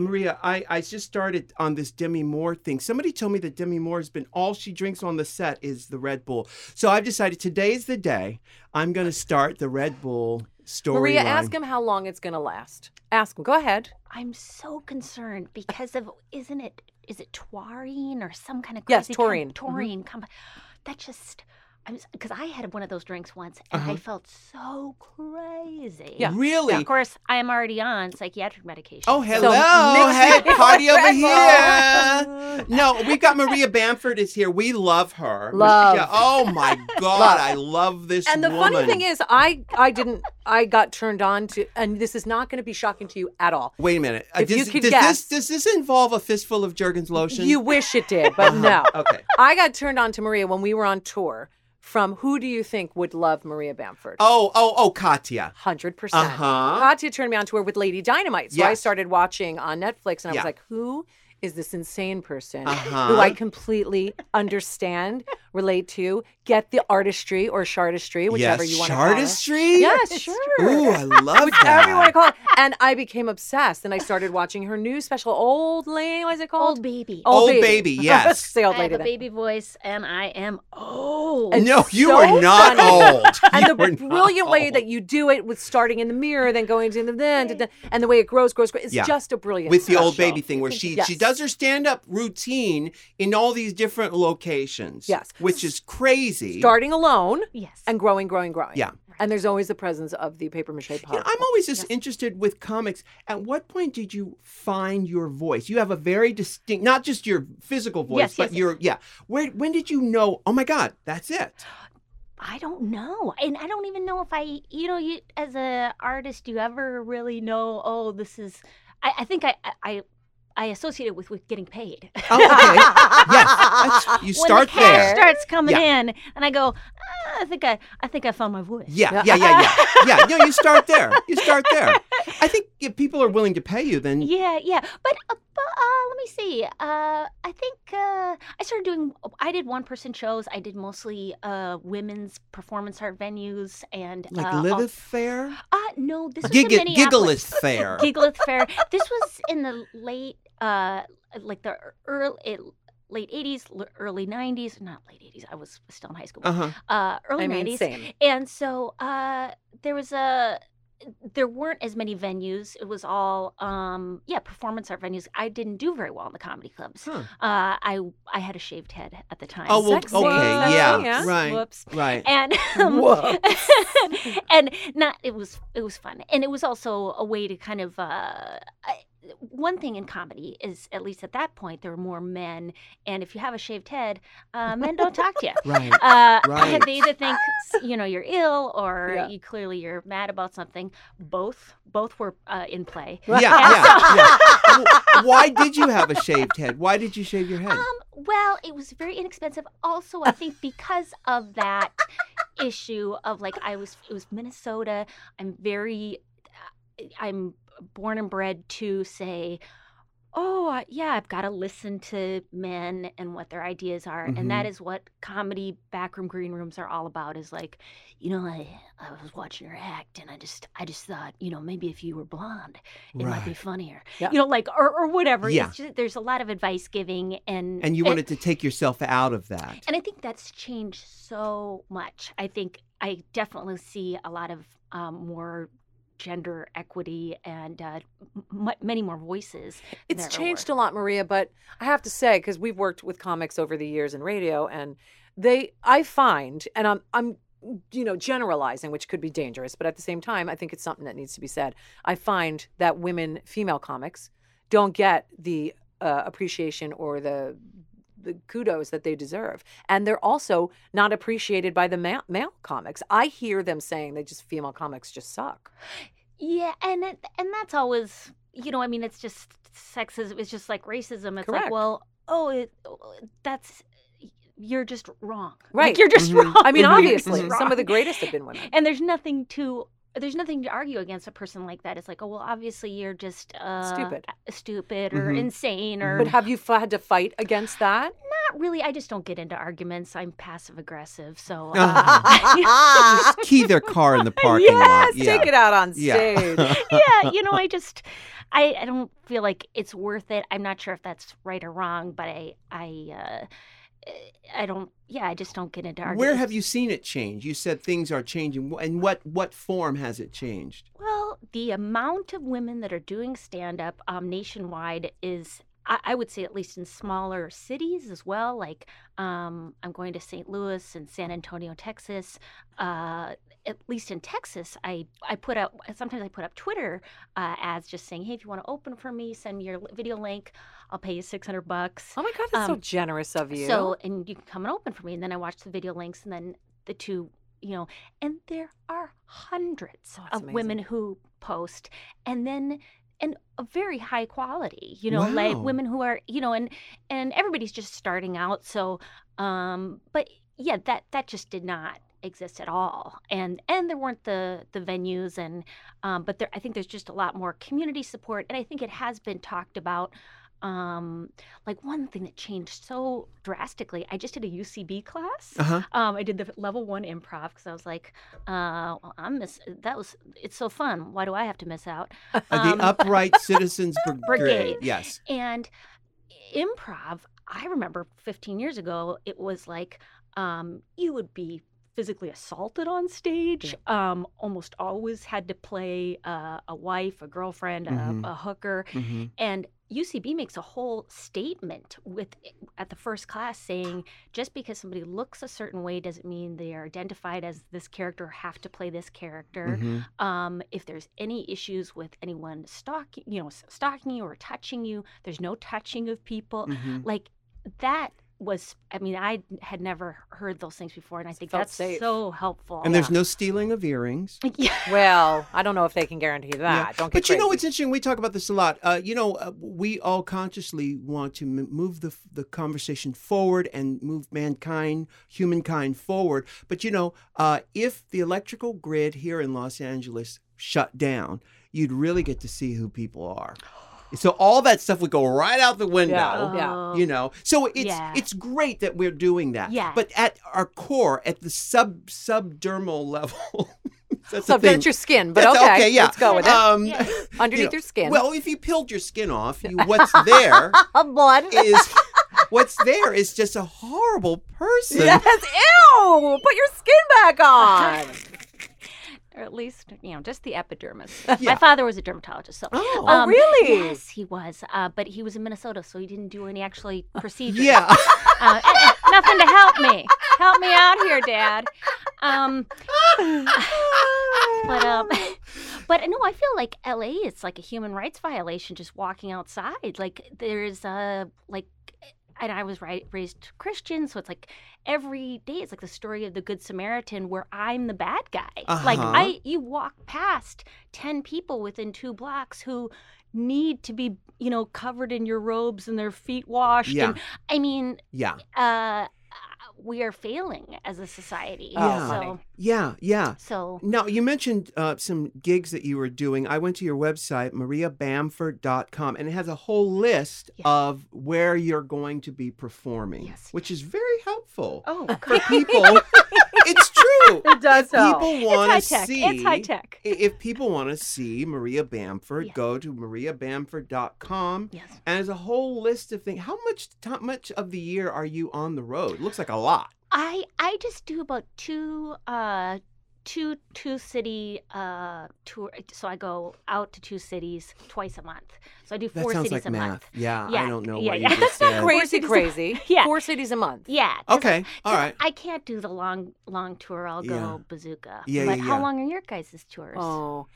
Now, Maria, I, I just started on this Demi Moore thing. Somebody told me that Demi Moore has been all she drinks on the set is the Red Bull. So I've decided today's the day I'm going to start the Red Bull story. Maria, ask him how long it's going to last. Ask him. Go ahead. I'm so concerned because of isn't it is it taurine or some kind of Yes, crazy taurine. Com- taurine. Com- that just I'm because I had one of those drinks once and I felt so crazy. Yeah. Really? Of course, I am already on psychiatric medication. Oh, hello. mix hey, it party over here. No, we've got Maria Bamford is here. We love her. Love. Yeah. Oh my God, Love. I love this And the woman. funny thing is, I I didn't. I got turned on to, and this is not going to be shocking to you at all. Wait a minute. Uh, If does, you could does guess- this does this involve a fistful of Jergens lotion? You wish it did, but no. Okay. I got turned on to Maria when we were on tour. From who do you think would love Maria Bamford? Oh, oh, oh, Katya. Hundred percent. Uh-huh. Katya turned me on to her with Lady Dynamite, so I started watching on Netflix, and I Yeah. was like, "Who is this insane person Uh-huh. who I completely understand, relate to, get the artistry or chartistry, whichever yes, you want to call it." Chartistry? Yes, sure. Ooh, I love Whichever you want that. to call it. And I became obsessed, and I started watching her new special, Old Lady. What is it called? old baby. Old Baby, yes. Say old I have lady. a then. baby voice and I am old. And No, you so are not funny. old. and You the are not brilliant way old. that you do it with starting in the mirror, then going to the then, to and the way it grows, grows, grows. It's Yeah. just a brilliant. with the old baby thing where she Yes. she does her stand up routine in all these different locations. Yes. Which is crazy. starting alone yes. and growing, growing, growing. Yeah. And there's always the presence of the paper mache You pop. know, I'm always just interested with comics. At what point did you find your voice? You have a very distinct, not just your physical voice, Yes, but yes, your yeah. Where when did you know? Oh my God, that's it. I don't know. And I don't even know if I, you know, you as a artist, you ever really know, oh, this is I, I think I I I associate it with with getting paid. Oh, okay. yes, that's, you start when the cash there. starts coming Yeah. in and I go, ah, I think I I think I found my voice. Yeah, yeah, yeah, yeah, yeah. No, you start there. You start there. I think if people are willing to pay you, then Yeah, yeah. But, uh, but uh, let me see. Uh, I think uh, I started doing. I did one person shows. I did mostly uh, women's performance art venues and like uh, all- Fair, Uh, no, this was Gig- in Minneapolis. Giggleth Fair. Giggleth Fair. This was in the late, uh, like the early. Late 80s, early 90s, not late 80s, I was still in high school. Uh huh. Uh, early I mean, 90s. same. And so uh, there was a there weren't as many venues. It was all um, yeah performance art venues. I didn't do very well in the comedy clubs. Huh. Uh, I I had a shaved head at the time. Oh well, Sexy. okay, yeah, Yeah. right, Whoops. right. And um, and not it was it was fun and it was also a way to kind of uh, I- one thing in comedy is at least at that point there were more men and if you have a shaved head uh, men don't talk to you Right. uh, Right. They either think you know you're ill or Yeah. you clearly you're mad about something. Both both were uh, in play. Yeah, yeah, yeah. Why did you have a shaved head? Why did you shave your head? Um, well, it was very inexpensive. Also, I think because of that issue of like I was it was Minnesota. I'm very I'm born and bred to say oh yeah i've got to listen to men and what their ideas are and that is what comedy backroom green rooms are all about is like you know i i was watching your act and i just i just thought you know maybe if you were blonde it might be funnier Yeah. you know like or, or whatever Yeah. just, there's a lot of advice giving and And you wanted to take yourself out of that. and I think that's changed so much. I think I definitely see a lot of um, more gender equity and uh, m- many more voices. It's changed a lot, Maria, but I have to say because we've worked with comics over the years in radio, and they, I find, and I'm, I'm, you know, generalizing, which could be dangerous, but at the same time, I think it's something that needs to be said. I find that women, female comics, don't get the uh, appreciation or the the kudos that they deserve, and they're also not appreciated by the ma- male comics. I hear them saying they just female comics just suck. Yeah, and it, and that's always you know I mean it's just sexism. It's just like racism. It's Correct. like well oh it, that's you're just wrong. Right. Like, you're just Mhm. wrong. I mean, You're obviously, some of the greatest have been women. and there's nothing to there's nothing to argue against a person like that. It's like, oh well, obviously you're just uh, Stupid. stupid or Mhm. insane or But have you f- had to fight against that? not really. I just don't get into arguments. I'm passive aggressive, so Uh-huh. Just key their car in the parking lot. yes, take it out on Yeah. stage. yeah, you know, I just I, I don't feel like it's worth it. I'm not sure if that's right or wrong, but I I uh, I don't. Yeah, I just don't get into arguments. Where have you seen it change? You said things are changing. And what what form has it changed? Well, the amount of women that are doing stand up um, nationwide is, I, I would say, at least in smaller cities as well. Like um, I'm going to St. Louis and San Antonio, Texas. Uh, at least in Texas, I, I put up, sometimes I put up Twitter uh, ads just saying, hey, if you want to open for me, send me your video link. I'll pay you 600 bucks. Oh my God, that's so Um, generous of you. So, and you can come and open for me. And then I watch the video links and then the two, you know, and there are hundreds Oh, of women who post and then and a very high quality, you know, like women who are, you know, and and everybody's just starting out. So, um, but yeah, that that just did not exist at all and and there weren't the the venues and um but there i think there's just a lot more community support and i think it has been talked about um like one thing that changed so drastically i just did a ucb class Uh huh. um i did the level one improv because i was like uh well, i'm miss that was it's so fun why do i have to miss out Uh, Um, the Upright Citizens Brigade. Brigade. Yes. and improv i remember 15 years ago it was like um you would be physically assaulted on stage um almost always had to play uh, a wife a girlfriend a, Mhm. a hooker hmm and UCB makes a whole statement with at the first class saying just because somebody looks a certain way doesn't mean they are identified as this character or have to play this character. hmm Um, if there's any issues with anyone stalking, you know, stalking you or touching you, there's no touching of people. hmm Like that was, I mean, I had never heard those things before, and I think felt that's safe. so helpful. And there's no stealing of earrings. yeah. well, I don't know if they can guarantee that. Yeah. Don't get But you know crazy. what's interesting? We talk about this a lot. Uh, you know, uh, we all consciously want to m- move the the conversation forward and move mankind, humankind forward. But you know, uh, if the electrical grid here in Los Angeles shut down, you'd really get to see who people are. So all that stuff would go right out the window. Yeah. Yeah. You know, so it's Yeah. it's great that we're doing that. Yeah. But at our core, at the sub subdermal level, that's so the thing. that's your skin, but That's okay, yeah. let's go with it. Um, Yeah. Underneath you know, your skin. Well, if you peeled your skin off, you, what's there a blood. is what's there is just a horrible person. Yes, ew! Put your skin back on. Or at least you know just the epidermis. Yeah. My father was a dermatologist, so Oh. Oh, really? Yes, he was. Uh, but he was in Minnesota, so he didn't do any actually procedures. Yeah. uh, eh, eh, nothing to help me. Help me out here, Dad. Um, but um, but no, I feel like L.A. is like a human rights violation just walking outside. Like there's a like. And I was raised Christian, so it's like every day it's like the story of the Good Samaritan, where I'm the bad guy. Like Uh-huh. I, you walk past ten people within two blocks who need to be, you know, covered in your robes and their feet washed. Yeah. And I mean, yeah. uh, we are failing as a society. Oh, Yeah. So, Yeah. Yeah. so Now, you mentioned uh, some gigs that you were doing. I went to your website, mariabamford.com, and it has a whole list Yes. of where you're going to be performing, Yes. which is very helpful oh, for people. it's true. It does if help. people it's want high to tech. see, It's high tech. if people want to see Maria Bamford, go to mariabamford.com. Yes. And there's a whole list of things. How much how much of the year are you on the road? Looks like a lot. I I just do about two uh two two city uh tour so I go out to two cities twice a month. So I do That four sounds cities like a math. month. Yeah, yeah, I don't know yeah, what yeah. you just That's not said. crazy, crazy. Yeah. Four cities a month. Yeah. Okay, All right. I can't do the long long tour. I'll go Yeah. bazooka. Yeah, But yeah, how long are your guys' tours? Oh,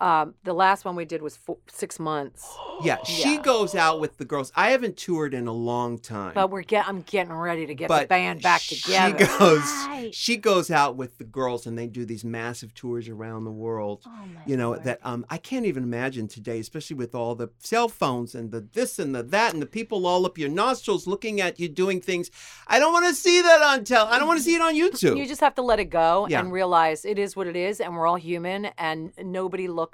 um, the last one we did was four, six months. Yeah, she Yeah. goes out with the girls. I haven't toured in a long time. But we're get. I'm getting ready to get the band back she together. goes. Right. She goes out with the girls, and they do these massive tours around the world. Oh my You know Lord. that um, I can't even imagine today, especially with all the cell phones and the this and the that, and the people all up your nostrils looking at you doing things. I don't want to see that on tel. I don't want to see it on YouTube. You just have to let it go Yeah. and realize it is what it is, and we're all human, and nobody looks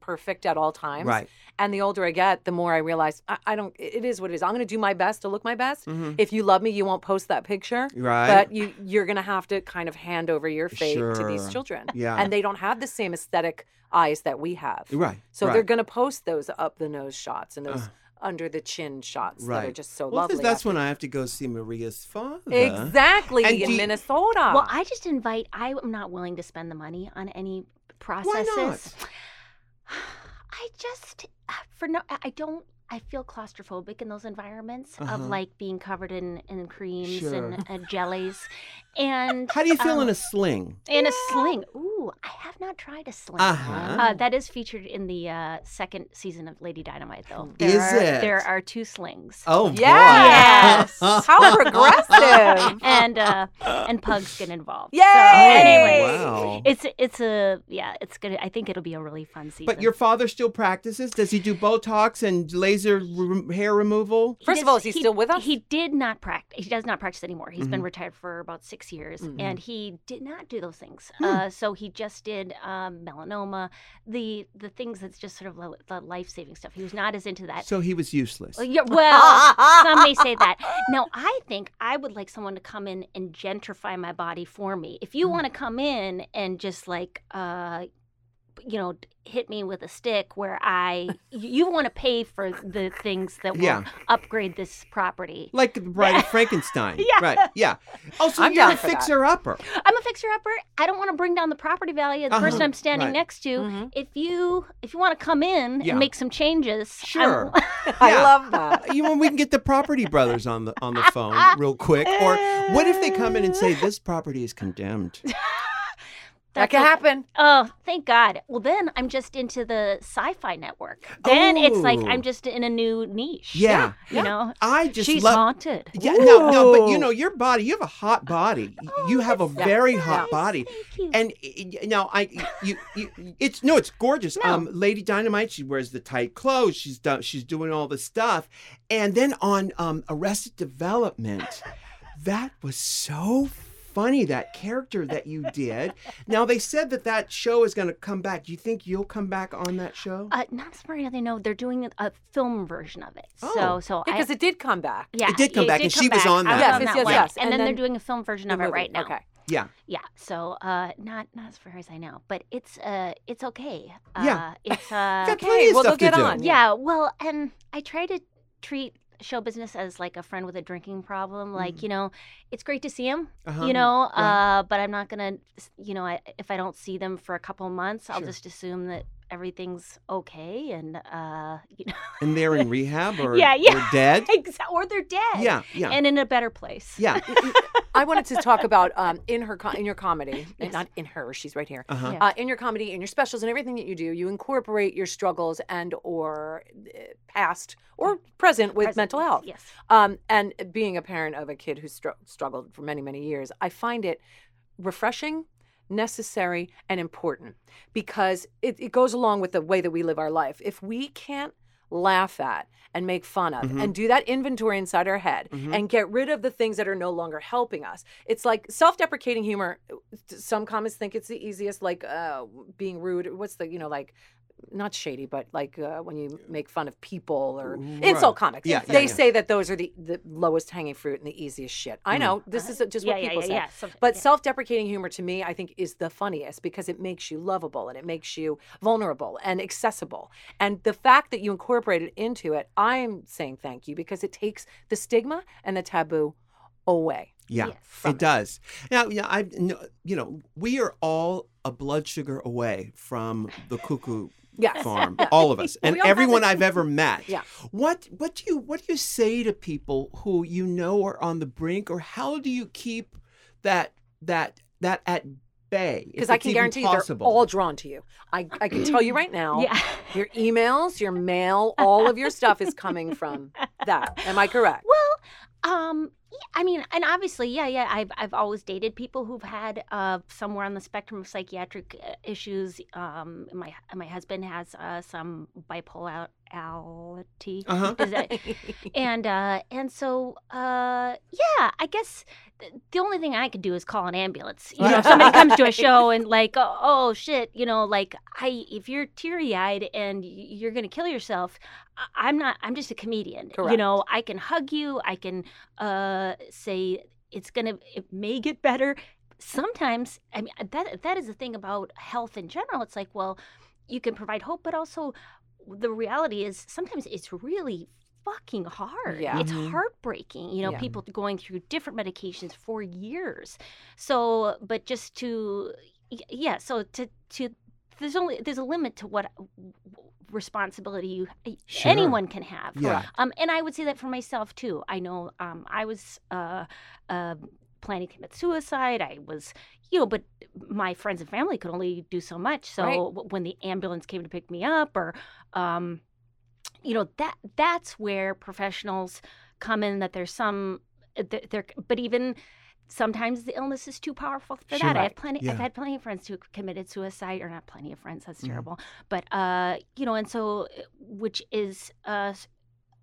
perfect at all times. Right. And the older I get, the more I realize I, I don't. It is what it is. I'm going to do my best to look my best. Mhm. If you love me, you won't post that picture. Right. But you you're going to have to kind of hand over your fate to these children. Yeah. And they don't have the same aesthetic eyes that we have. right. So right. they're going to post those up the nose shots and those Uh, under the chin shots that are right. just so well, 'cause lovely. that's after- when I have to go see Maria's father. exactly And in you- Minnesota. Well, I just invite. I am not willing to spend the money on any processes. I just uh, for no. I don't. I feel claustrophobic in those environments Uh-huh. of like being covered in, in creams Sure. and, and jellies. And How do you feel um, in a sling? in a sling? Ooh, I have not tried a sling. Uh-huh. Uh, that is featured in the uh, second season of Lady Dynamite, though. Is There are, it? There are two slings. Oh, boy. Yes. Yes. How progressive. and uh, and pugs get involved. Yay! So anyway, Wow. it's it's a yeah, it's gonna. I think it'll be a really fun season. But your father still practices? Does he do Botox and laser re- hair removal? He First of all, is he still with us? He did not practice. He does not practice anymore. He's been Mhm. retired for about six years, Mhm. and he did not do those things. Hmm. Uh, so he just did um, melanoma, the the things that's just sort of li- the life saving stuff. He was not as into that. So he was useless. Well, yeah, well, some may say that. Now I think I would like someone to come in and gentrify my body for me. If you want to come in and just like, uh, you know, hit me with a stick where I, you want to pay for the things that will Yeah. upgrade this property. Like the Bride of Frankenstein. Yeah. Right. Yeah. Oh, so I'm you're a down for that. fixer upper. I'm a fixer upper. I don't want to bring down the property value of the person Uh-huh, I'm standing right. next to. Mhm. If you if you want to come in Yeah. and make some changes, I'm- Sure. I love that. You know, we can get the property brothers on the on the phone real quick. Or what if they come in and say this property is condemned? That That's can a- happen. Oh, thank God. Well, then I'm just into the sci-fi network. Then it's like Oh. I'm just in a new niche. Yeah. You know, I just she's love. haunted. Yeah, no, no, but you know your body. You have a hot body. Oh, you have a that's very nice. hot body. Thank you. And now I, you, you, it's no, it's gorgeous. No. Um, Lady Dynamite, she wears the tight clothes. She's done. She's doing all the stuff. And then on um, Arrested Development, that was so funny. That character that you did. Now they said that that show is going to come back. Do you think you'll come back on that show? uh, not as far as they know, they're doing a film version of it. Oh. So, so I, Because it did come back. yeah, It did come back, and she was on that. Yes, on yes, that yes, one. yes. And, And then, then they're doing a film version The of it movie. right now. Okay. yeah. Yeah. So, uh, not not as far as I know, but it's uh, it's okay. Uh, Yeah. It's uh, Got plenty well, they'll get do. on. Yeah, well, and I try to treat show business as like a friend with a drinking problem. Like, Mhm. you know, it's great to see him, Uh-huh. you know, right. uh, but I'm not gonna, you know, I, if I don't see them for a couple months, I'll Sure. just assume that everything's okay and, uh, you know, And they're in rehab or, Yeah, yeah. or dead. exa- or they're dead. Yeah, yeah, And in a better place. yeah. I wanted to talk about um, in her co- in your comedy, and not in her. She's right here. Uh-huh. Yeah. Uh, in your comedy, in your specials, and everything that you do, you incorporate your struggles and or uh, past or present with Present, mental health. Yes. Um, and being a parent of a kid who str- struggled for many, many years, I find it refreshing, necessary, and important because it, it goes along with the way that we live our life. If we can't laugh at and make fun of Mhm. and do that inventory inside our head Mhm. and get rid of the things that are no longer helping us. It's like self-deprecating humor. Some comics think it's the easiest, like uh, being rude. What's the you know like not shady, but like uh, when you make fun of people or insult comics. Yeah, yeah, they yeah. say that those are the, the lowest hanging fruit and the easiest shit. I Mm. know this is just yeah, what people yeah, say. yeah. So- But yeah. self-deprecating humor to me, I think, is the funniest because it makes you lovable and it makes you vulnerable and accessible. And the fact that you incorporate it into it, I'm saying thank you because it takes the stigma and the taboo away. Yeah, Yes. from it does. Now, yeah, I, you know, we are all a blood sugar away from the cuckoo Yes. farm, all of us, and We all have everyone. I've ever met. Yeah. What what do you what do you say to people who you know are on the brink, or how do you keep that that that at bay? Because I can even guarantee you possible? they're all drawn to you. I, I can tell you right now. Yeah. Your emails, your mail, all of your stuff is coming from that. Am I correct? Well, um, yeah, I mean, and obviously, yeah, yeah. I've I've always dated people who've had uh, somewhere on the spectrum of psychiatric uh, issues. Um, my my husband has uh, some bipolar reality. Uh-huh. That- and uh, and so uh, yeah, I guess th- the only thing I could do is call an ambulance. You know, if somebody comes to a show and like, oh, oh shit, you know, like I, if you're teary eyed and you're gonna kill yourself, I- I'm not. I'm just a comedian. You know, I can hug you. I can uh, say it's gonna. It may get better. Sometimes, I mean, that that is the thing about health in general. It's like, well, you can provide hope, but also the reality is sometimes it's really fucking hard. Yeah. It's Mhm. heartbreaking, you know, Yeah. people going through different medications for years. So, but just to yeah, so to to there's only there's a limit to what responsibility you Sure. anyone can have. Yeah. Um, and I would say that for myself too. I know um, I was uh, uh, planning to commit suicide. I was, you know, but my friends and family could only do so much. So Right. when the ambulance came to pick me up, or, um, you know, that that's where professionals come in. That there's some, there, but even. Sometimes the illness is too powerful for Sure. that. I have plenty. Yeah. I've had plenty of friends who committed suicide, or not plenty of friends. That's Mhm. terrible. But uh, you know, and so, which is uh,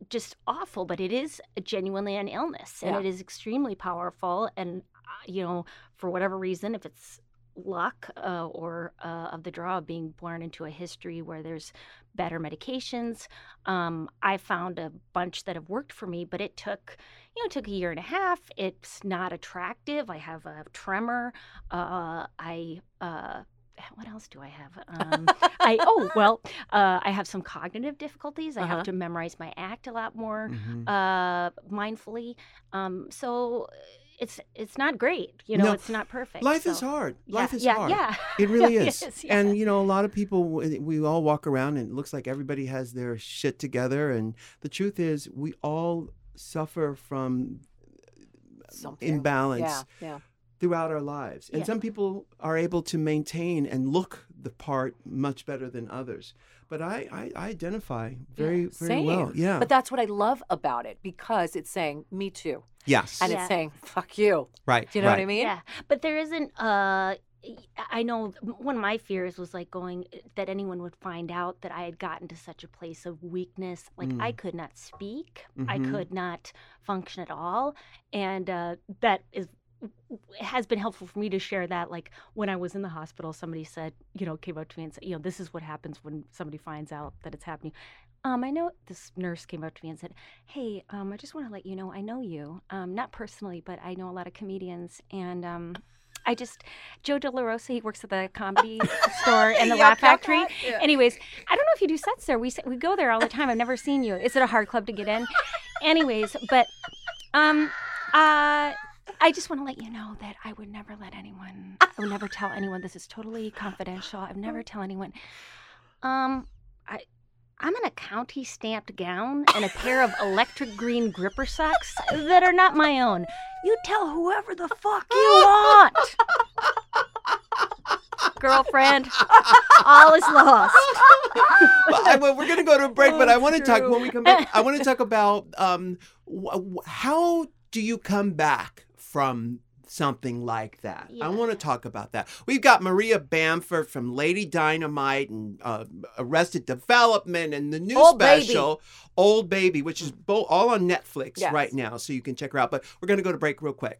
just awful, but it is genuinely an illness and Yeah. it is extremely powerful. And, uh, you know, for whatever reason, if it's luck uh, or uh, of the draw of being born into a history where there's better medications, um, I found a bunch that have worked for me, but it took, you know, it took a year and a half. It's not attractive. I have a tremor. Uh, I, uh, what else do I have? Um, I oh well, uh, I have some cognitive difficulties. I Uh-huh. have to memorize my act a lot more Mhm. uh, mindfully. Um, so it's it's not great. You know, No, it's not perfect. Life is so- hard. Yeah, Life is yeah, hard. Yeah, It really It is. is, yeah. And you know, a lot of people we we all walk around and it looks like everybody has their shit together and the truth is we all suffer from Something. imbalance Yeah, yeah. throughout our lives. And Yeah. some people are able to maintain and look the part much better than others. But I, I, I identify very, very Same. well. Yeah. But that's what I love about it because it's saying me too, yes. and Yeah. it's saying fuck you. right. Do you know right. what I mean? yeah. But there isn't. Uh, I know one of my fears was like going that anyone would find out that I had gotten to such a place of weakness. Like I could not speak, I Mhm. could not function at all, and uh, that is it has been helpful for me to share that like when i was in the hospital somebody said you know came up to me and said you know this is what happens when somebody finds out that it's happening um, I know this nurse came up to me and said, "Hey, um, I just want to let you know I know you, um, not personally, but I know a lot of comedians, and um, I just Joe De La Rosa, he works at the comedy store and the Laugh Factory. Yeah. Anyways, I don't know if you do sets there. We we go there all the time. I've never seen you. Is it a hard club to get in? Anyways, but um, uh, I just want to let you know that I would never let anyone. I would never tell anyone. This is totally confidential. I would never tell anyone. Um, I. I'm in a county stamped gown and a pair of electric green gripper socks that are not my own. You tell whoever the fuck you want. Girlfriend, all is lost. well, I, well, we're going to go to a break, but Oh, I want to talk when we come back. I want to talk about um, wh- wh- how do you come back from something like that? I want to talk about that. We've got Maria Bamford from Lady Dynamite and uh, Arrested Development and the new Old Baby. special Old Baby, which is bo- all on Netflix Yes. right now, so you can check her out. But we're going to go to break real quick.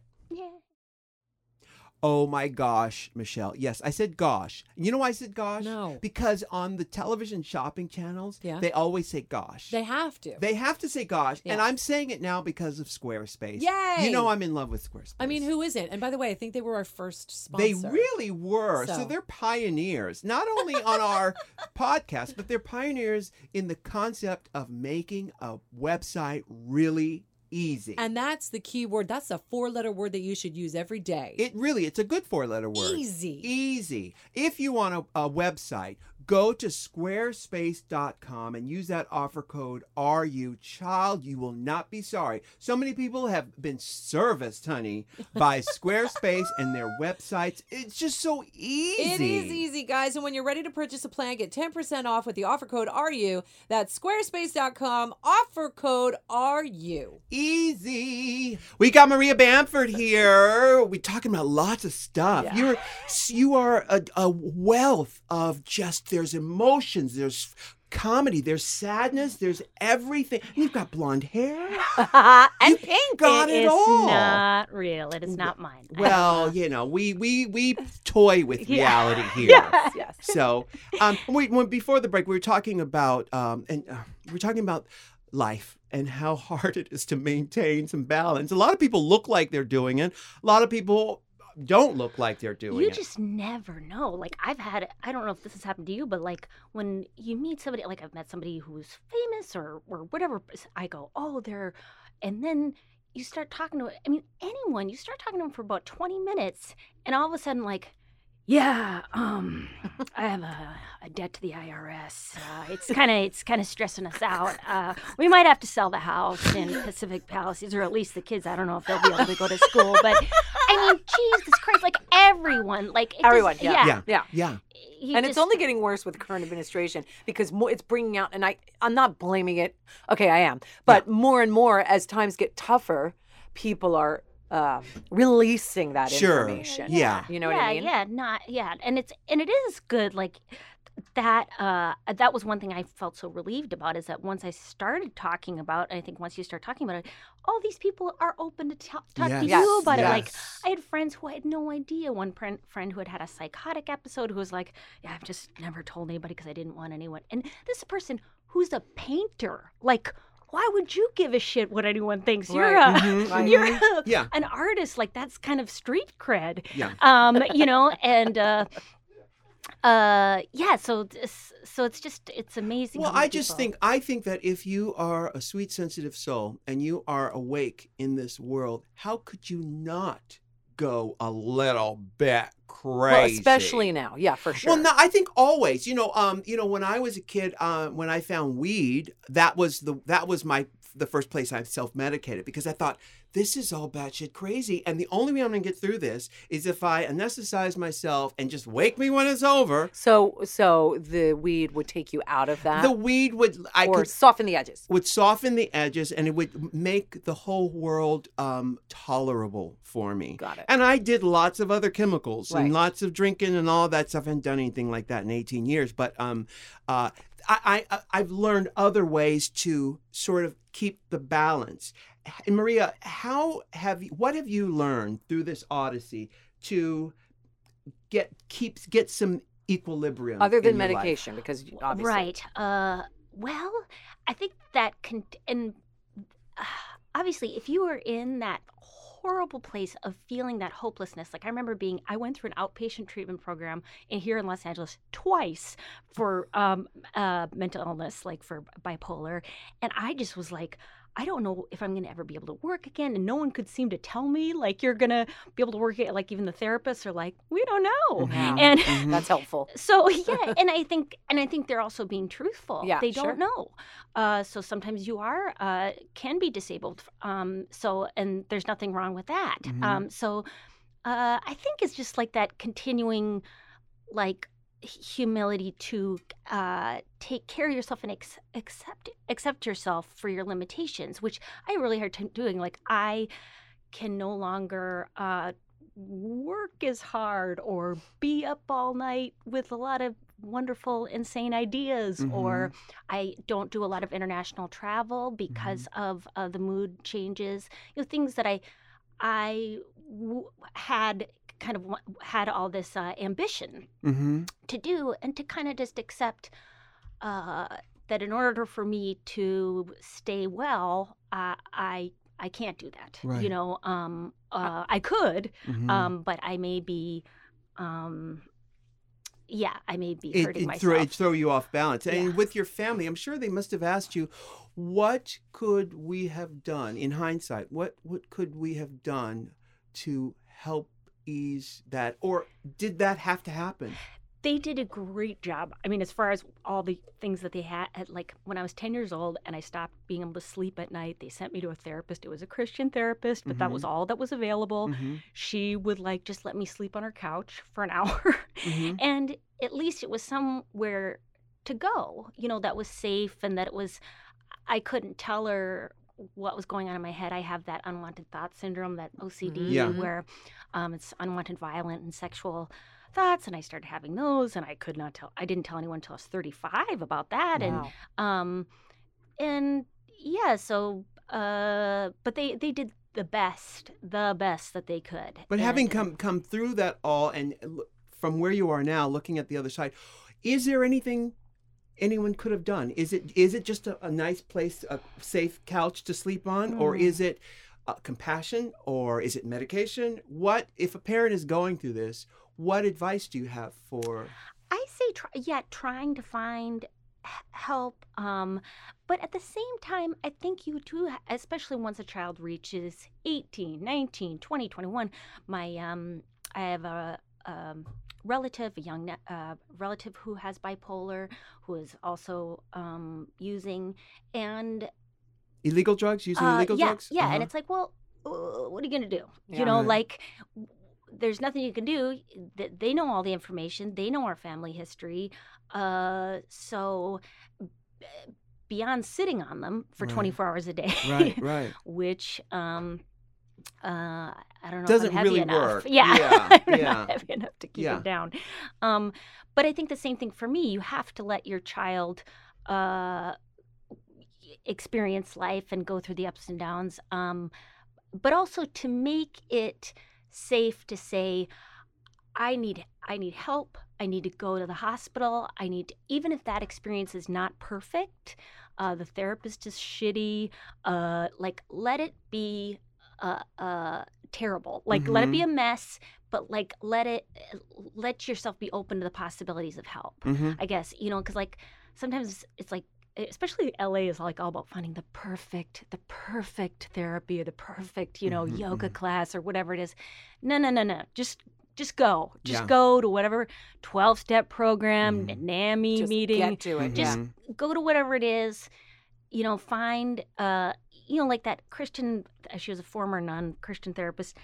Yeah. Oh my gosh, Michelle. Yes, I said gosh. You know why I said gosh? No. Because on the television shopping channels, Yeah. they always say gosh. They have to. They have to say gosh, and I'm saying it now because of Squarespace. Yay! You know I'm in love with Squarespace. I mean, who isn't? And by the way, I think they were our first sponsor. They really were. So. So. they're pioneers, not only on our podcast, but they're pioneers in the concept of making a website really easy. And that's the key word. That's a four-letter word that you should use every day. it really, it's a good four-letter word. Easy. Easy. If you want a, a website, go to squarespace.com and use that offer code RU. Child, you will not be sorry. So many people have been serviced, honey, by Squarespace and their websites. It's just so easy. It is easy, guys. And when you're ready to purchase a plan, get 10% off with the offer code RU. That's squarespace.com, offer code RU. Easy. We got Maria Bamford here. We're talking about lots of stuff. Yeah. You're you are a, a wealth of just there's emotions, there's comedy. There's sadness. There's everything. And you've got blonde hair. and You pink. got it, is all. not real. It is not mine. Well, you know, we we we toy with Yeah. reality here. Yes, yes. So, um, we, when, before the break, we were talking about, um, and uh, we were talking about life and how hard it is to maintain some balance. A lot of people look like they're doing it. A lot of people don't look like they're doing you it. just never know. Like I've had, I don't know if this has happened to you, but like when you meet somebody, like I've met somebody who's famous or or whatever, I go, oh, they're, and then you start talking to, I mean, anyone, you start talking to them for about twenty minutes, and all of a sudden, like. Yeah, um, I have a, a debt to the IRS. Uh, it's kind of it's kind of stressing us out. Uh, we might have to sell the house in Pacific Palisades, or at least the kids. I don't know if they'll be able to go to school, but I mean, Jesus Christ! Like everyone, like it just- Everyone, yeah. Yeah. Yeah. yeah. you and it's only getting worse with the current administration because more, it's bringing out, and I, I'm not blaming it. Okay, I am, but more and more as times get tougher, people are uh, releasing that Sure. information. Yeah. you know yeah, what I mean. Yeah, not yeah, and it's and it is good. Like that. Uh, that was one thing I felt so relieved about is that once I started talking about, I think once you start talking about it, all these people are open to ta- talk to Yes, you about it. Like. I had friends who had no idea. One friend, friend who had had a psychotic episode who was like, "Yeah, I've just never told anybody because I didn't want anyone." And this person who's a painter. Like, why would you give a shit what anyone thinks? You're Right. a Mhm, Right. you're a, Yeah. an artist. Like that's kind of street cred. Yeah. Um, you know, and uh, uh, yeah. So so it's just it's amazing. Well, I just think I think that if you are a sweet, sensitive soul and you are awake in this world, how could you not go a little bit crazy? Well, especially now, yeah, for sure. Well, no, I think always. You know, um, you know, when I was a kid, uh, when I found weed, that was the that was my the first place I self medicated because I thought this is all batshit crazy, and the only way I'm gonna get through this is if I anesthetize myself and just wake me when it's over. so, so the weed would take you out of that, The weed would I or could soften the edges. would soften the edges and it would make the whole world um, tolerable for me. Got it. And I did lots of other chemicals Right. and lots of drinking and all that stuff. I haven't done anything like that in 18 years, but um, uh, I, I, I've learned other ways to sort of keep the balance. And Maria, how have you, what have you learned through this odyssey to get keep get some equilibrium Other in than your life? medication, because obviously, right. Uh, well, I think that can and uh, obviously, if you were in that horrible place of feeling that hopelessness. Like i remember being i went through an outpatient treatment program in here in los angeles twice for um, uh, mental illness like for bipolar. And i just was like I don't know if I'm going to ever be able to work again. And no one could seem to tell me, like, you're going to be able to work it. Like, even the therapists are like, we don't know. Yeah. And Mhm. that's helpful. so yeah, and I think and I think they're also being truthful. Yeah, they don't know. Uh, so sometimes you are uh, can be disabled. Um, so and there's nothing wrong with that. Mhm. Um, so uh, I think it's just like that continuing, like humility to uh, take care of yourself and ex- accept accept yourself for your limitations, which I really hard time doing. Like I can no longer uh, work as hard or be up all night with a lot of wonderful insane ideas or i don't do a lot of international travel because of uh, the mood changes you know things that i i w- had kind of had all this uh, ambition Mm-hmm. to do and to kind of just accept uh, that in order for me to stay well, uh, I I can't do that. Right. You know, um, uh, I could, Mm-hmm. um, but I may be, um, yeah, I may be hurting it myself. throw, it throw you off balance. And with your family, I'm sure they must have asked you, what could we have done in hindsight? What what could we have done to help ease that, or did that have to happen? they did a great job. I mean, as far as all the things that they had, like when I was 10 years old and I stopped being able to sleep at night, they sent me to a therapist. It was a Christian therapist, but that was all that was available. Mm-hmm. She would like just let me sleep on her couch for an hour. Mm-hmm. and at least it was somewhere to go, you know, that was safe and that it was, I couldn't tell her what was going on in my head. I have that unwanted thought syndrome, that OCD, Yeah. where um, it's unwanted violent and sexual thoughts and I started having those and I could not tell I didn't tell anyone until I was 35 about that Wow. and um and yeah so uh but they they did the best the best that they could But having come come through that all and from where you are now, looking at the other side, is there anything anyone could have done? Is it is it just a, a nice place, a safe couch to sleep on, or Mm. is it uh, compassion, or is it medication? What if a parent is going through this? What advice do you have for? I say, try, yeah, trying to find help. Um, but at the same time, I think you do, especially once a child reaches 18, 19, 20, 21. My, um, I have a, um, relative, a young uh, relative who has bipolar, who is also um, using, and Illegal drugs, using uh, illegal yeah, drugs? Yeah, and Uh-huh. it's like, well, uh, what are you going to do? Yeah. You know, Right. like there's nothing you can do. They know all the information. They know our family history. Uh, so beyond sitting on them for Right. 24 hours a day, right, right. which um, uh, I don't know Doesn't if I'm heavy really enough. work. Yeah, Yeah, I'm yeah. not heavy enough to keep Yeah. it down. Um, but I think the same thing for me. You have to let your child uh, experience life and go through the ups and downs. Um, but also to make it safe to say, I need I need help. I need to go to the hospital. I need to, even if that experience is not perfect, uh, the therapist is shitty. Uh, like let it be uh, uh, terrible. Like let it be a mess, but like let it let yourself be open to the possibilities of help. hmm I guess you know because like sometimes it's like especially LA is like all about finding the perfect the perfect therapy or the perfect you know Mhm, yoga mhm. class or whatever it is. No no no no just just go just Yeah. go to whatever 12 step program Mhm. NAMI Just meeting get to it. Just- yeah. go to whatever it is you know find uh you know like that christian uh, she was a former nun christian therapist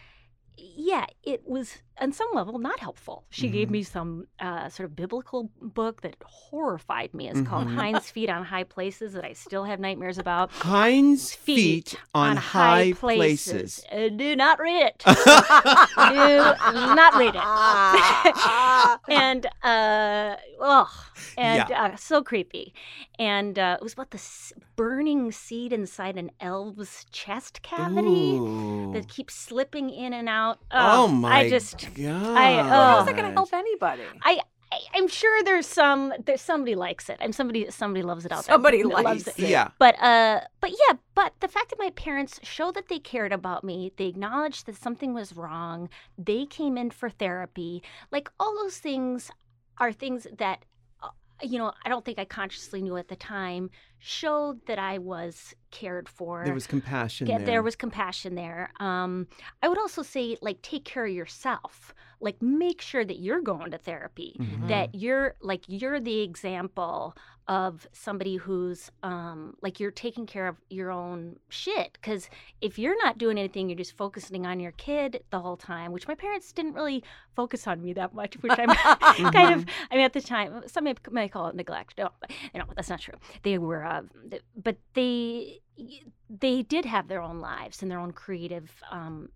yeah it was on some level not helpful. She gave Mhm. me some uh, sort of biblical book that horrified me. It's called Mhm. hind's feet on high places that i still have nightmares about. Hind's feet, on, high places. Uh, do not read it. Do not read it. And uh oh and uh, so creepy. And uh, it was about the s- burning seed inside an elf's chest cavity Ooh. that keeps slipping in and out. Oh, Ugh, my i just God. How's that oh. going to help anybody? I, I i'm sure there's some there's somebody likes it i'm somebody somebody loves it out there. Somebody Loves likes it. it. Yeah. But uh but yeah, but the fact that my parents showed that they cared about me, they acknowledged that something was wrong, they came in for therapy, like all those things are things that uh, you know, I don't think I consciously knew at the time showed that I was cared for. There was compassion Yeah, there. there was compassion there. Um, I would also say, like, take care of yourself. Like, make sure that you're going to therapy. Mhm. That you're like you're the example of somebody who's um, like you're taking care of your own shit. Because if you're not doing anything, you're just focusing on your kid the whole time. Which my parents didn't really focus on me that much. Which I'm kind of. I mean, at the time, some may, may call it neglect. No, know, that's not true. They were, uh, but they they did have their own lives and their own creative, um,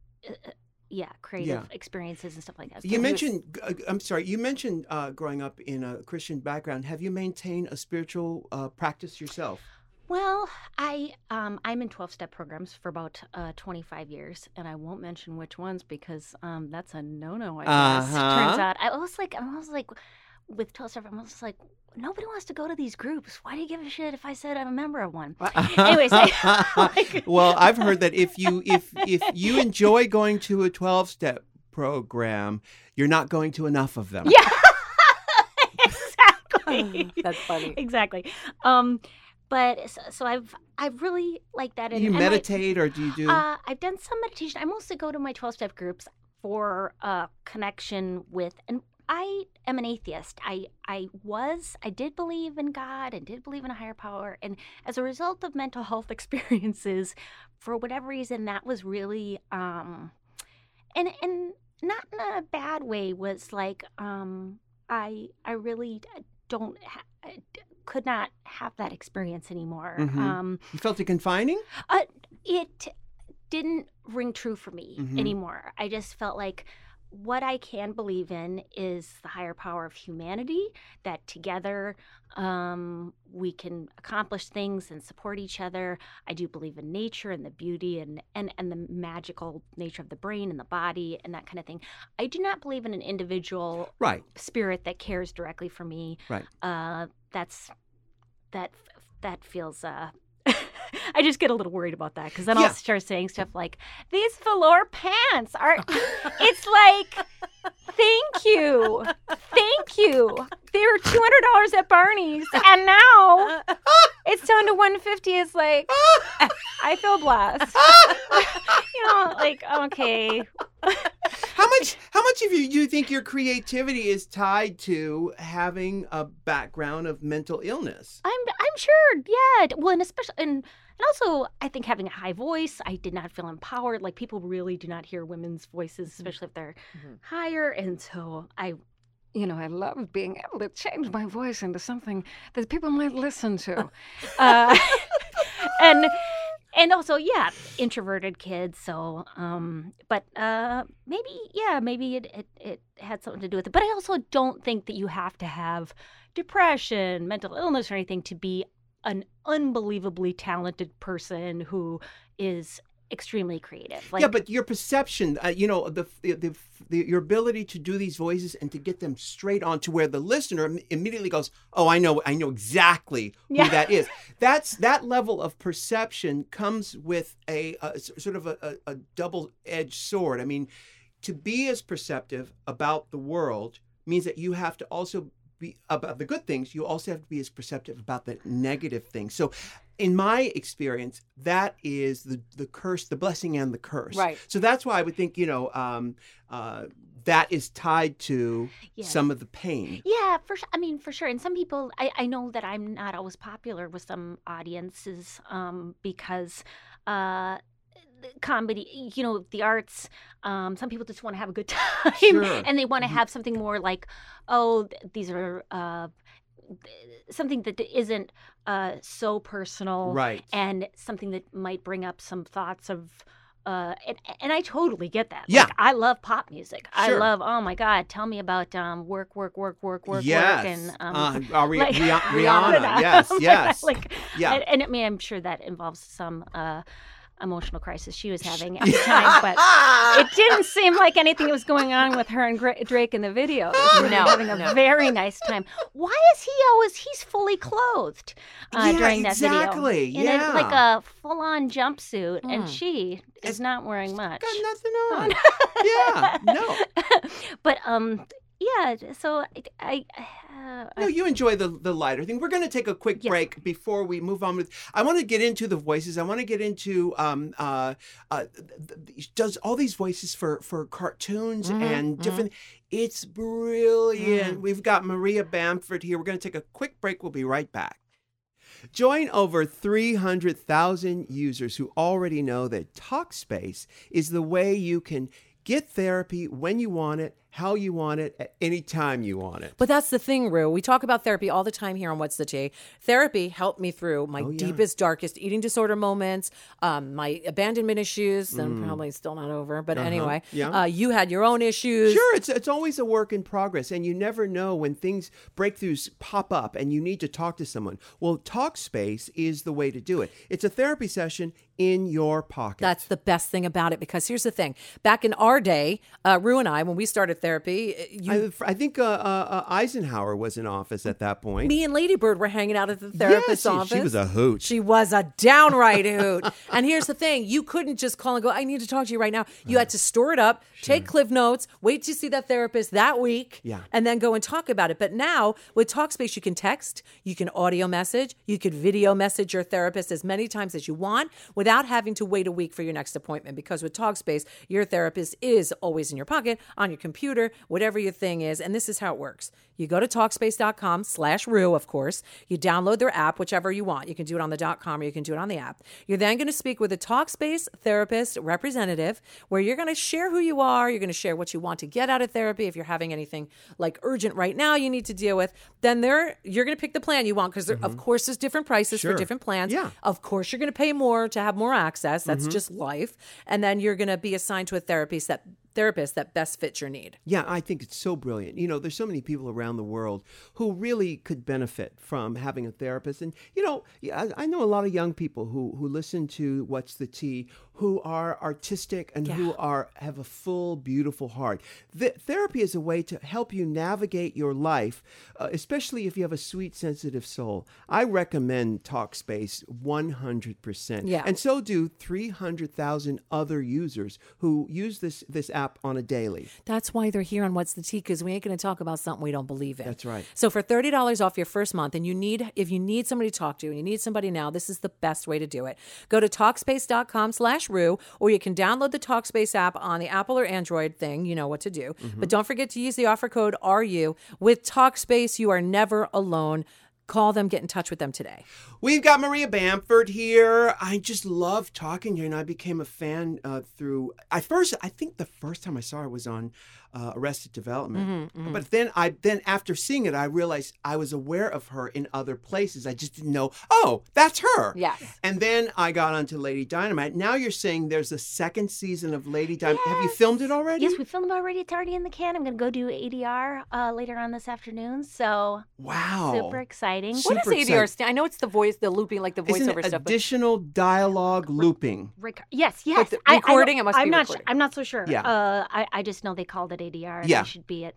yeah, creative experiences and stuff like that. You mentioned, uh, I'm sorry, you mentioned uh, growing up in a Christian background. Have you maintained a spiritual uh, practice yourself? Well, I um, I'm in twelve step programs for about uh, twenty five years, and I won't mention which ones because um, that's a no no. I guess Uh-huh. turns out I was like I was like with twelve step. I was like nobody wants to go to these groups. Why do you give a shit if I said I'm a member of one? Anyways, like- well, I've heard that if you if if you enjoy going to a 12 step program, you're not going to enough of them. Yeah, exactly. That's funny. exactly. Um, but so, so I've I've really liked that. Do and- you and my- meditate or do you do? Uh, I've done some meditation. I mostly go to my 12 step groups for uh, connection with, and I am an atheist. I, I was, I did believe in God and did believe in a higher power. And as a result of mental health experiences, for whatever reason, that was really, um, and, and not in a bad way, was like, um, I, I really don't, ha- I could not have that experience anymore. Mhm. Um, you felt it confining? uh, it didn't ring true for me Mhm. anymore. I just felt like what I can believe in is the higher power of humanity, that together um, we can accomplish things and support each other. I do believe in nature and the beauty and, and, and the magical nature of the brain and the body and that kind of thing. I do not believe in an individual Right. spirit that cares directly for me. Right. Uh, that's that that feels uh I just get a little worried about that because then Yeah. I'll start saying stuff like, "These velour pants are." it's like, thank you, thank you. They were two hundred dollars at Barney's, and now it's down to one fifty. It's like, I feel blessed. you know, like okay, How much how much of you do you think your creativity is tied to having a background of mental illness? I'm I'm sure, yeah. Well, and especially and and also, I think having a high voice, I did not feel empowered. Like people really do not hear women's voices, especially if they're Mhm. higher. And so I, you know, I loved being able to change my voice into something that people might listen to. uh, and and also, yeah, introverted kids. So, um, but uh, maybe, yeah, maybe it, it it had something to do with it. But I also don't think that you have to have depression, mental illness, or anything to be an unbelievably talented person who is extremely creative. Like, yeah, but your perception, uh, you know, the, the, the, the your ability to do these voices and to get them straight on to where the listener immediately goes, "Oh, I know, I know exactly who Yeah. that is." That's that level of perception comes with a sort of a, a, a double-edged sword. I mean, to be as perceptive about the world means that you have to also be about the good things. You also have to be as perceptive about the negative things. So. In my experience, that is the the curse, the blessing, and the curse. Right. So that's why I would think, you know, um, uh, that is tied to yeah. some of the pain. Yeah, for sure. I mean, for sure. And some people, I, I know that I'm not always popular with some audiences um, because uh, comedy, you know, the arts, um, some people just want to have a good time Sure. and they want to Mhm. have something more like, oh, these are uh, something that isn't uh, so personal Right. and something that might bring up some thoughts of uh and, and I totally get that. Yeah. Like I love pop music. I love oh my god, tell me about um work work work work work yes. work and um uh, like- Rihanna. Rihanna. Yes. Yes. like yeah. and, and I mean I'm sure that involves some uh emotional crisis she was having at the time, but it didn't seem like anything was going on with her and Gra- Drake in the video. They were No, having a no. very nice time. Why is he always he's fully clothed uh, Yeah, during that exactly, video? In a, like a full-on jumpsuit, and Mm. she is not wearing much. Got nothing on. yeah. No. but um, yeah. So I, I uh, No, you enjoy the the lighter thing. We're going to take a quick Yeah. break before we move on with. I want to get into the voices. I want to get into um uh, uh does all these voices for for cartoons Mhm, and mhm. different. It's brilliant. Mm. We've got Maria Bamford here. We're going to take a quick break. We'll be right back. Join over 300,000 users who already know that Talkspace is the way you can get therapy when you want it, how you want it, at any time you want it. But that's the thing, Ru. We talk about therapy all the time here on What's the Tea. Therapy helped me through my Oh, yeah. deepest, darkest eating disorder moments, um, my abandonment issues. that I'm Mm. probably still not over, but Uh-huh. anyway, Yeah. uh, you had your own issues. Sure, it's it's always a work in progress, and you never know when things breakthroughs pop up, and you need to talk to someone. Well, Talkspace is the way to do it. It's a therapy session in your pocket. That's the best thing about it because here's the thing. Back in our day, uh, Ru and I, when we started therapy, uh, you, I, I think uh, uh, uh, Eisenhower was in office at that point. me and Lady Bird were hanging out at the Yeah, therapist's she, office. she was a hoot. She was a downright hoot. and here's the thing you couldn't just call and go, I need to talk to you right now. You had to store it up, take cliff notes, wait to see that therapist that week, Yeah. and then go and talk about it. But now with Talkspace, you can text, you can audio message, you could video message your therapist as many times as you want without having to wait a week for your next appointment. Because with Talkspace, your therapist is always in your pocket, on your computer, whatever your thing is. And this is how it works. You go to Talkspace.com slash Ru, of course. You download their app, whichever you want. You can do it on the .com or you can do it on the app. You're then going to speak with a Talkspace therapist representative where you're going to share who you are. You're going to share what you want to get out of therapy. If you're having anything like urgent right now you need to deal with, then there you're going to pick the plan you want because of mm-hmm. course there's different prices Sure. for different plans. Yeah. Of course you're going to pay more to have more access. That's mm-hmm. just life. And then you're going to be assigned to a therapist that therapist that best fits your need. Yeah, I think it's so brilliant. You know, there's so many people around the world who really could benefit from having a therapist. And, you know, I know a lot of young people who, who listen to What's the Tea who are artistic and who are have a full, beautiful heart. Th- therapy is a way to help you navigate your life, uh, especially if you have a sweet, sensitive soul. I recommend Talkspace 100%. Yeah. And so do 300,000 other users who use this, this app on a daily. That's why they're here on What's the Tea because we ain't going to talk about something we don't believe in. That's right. So for thirty dollars off your first month, and you need if you need somebody to talk to and you need somebody now, this is the best way to do it. Go to Or you can download the Talkspace app on the Apple or Android thing. You know what to do, but don't forget to use the offer code RU with Talkspace. You are never alone. Call them, get in touch with them today. We've got Maria Bamford here. I just love talking to her, and I became a fan uh, through. I first, I think the first time I saw her was on uh, Arrested Development. But then, I then after seeing it, I realized I was aware of her in other places. I just didn't know. Oh, that's her. Yes. And then I got onto Lady Dynamite. Now you're saying there's a second season of Lady Dynamite. Have you filmed it already? Yes, we filmed it already. It's already in the can. I'm going to go do ADR uh, later on this afternoon. So Wow. super exciting. What Super is ADR? exciting. I know it's the voice, the looping, like the Isn't voiceover it stuff. but- additional dialogue looping? Rec- yes, yes. the I- I recording, don't- it must be I'm not. recording. Su- I'm not so sure. Yeah. Uh, I, I just know they called it ADR. Yeah. I should be at.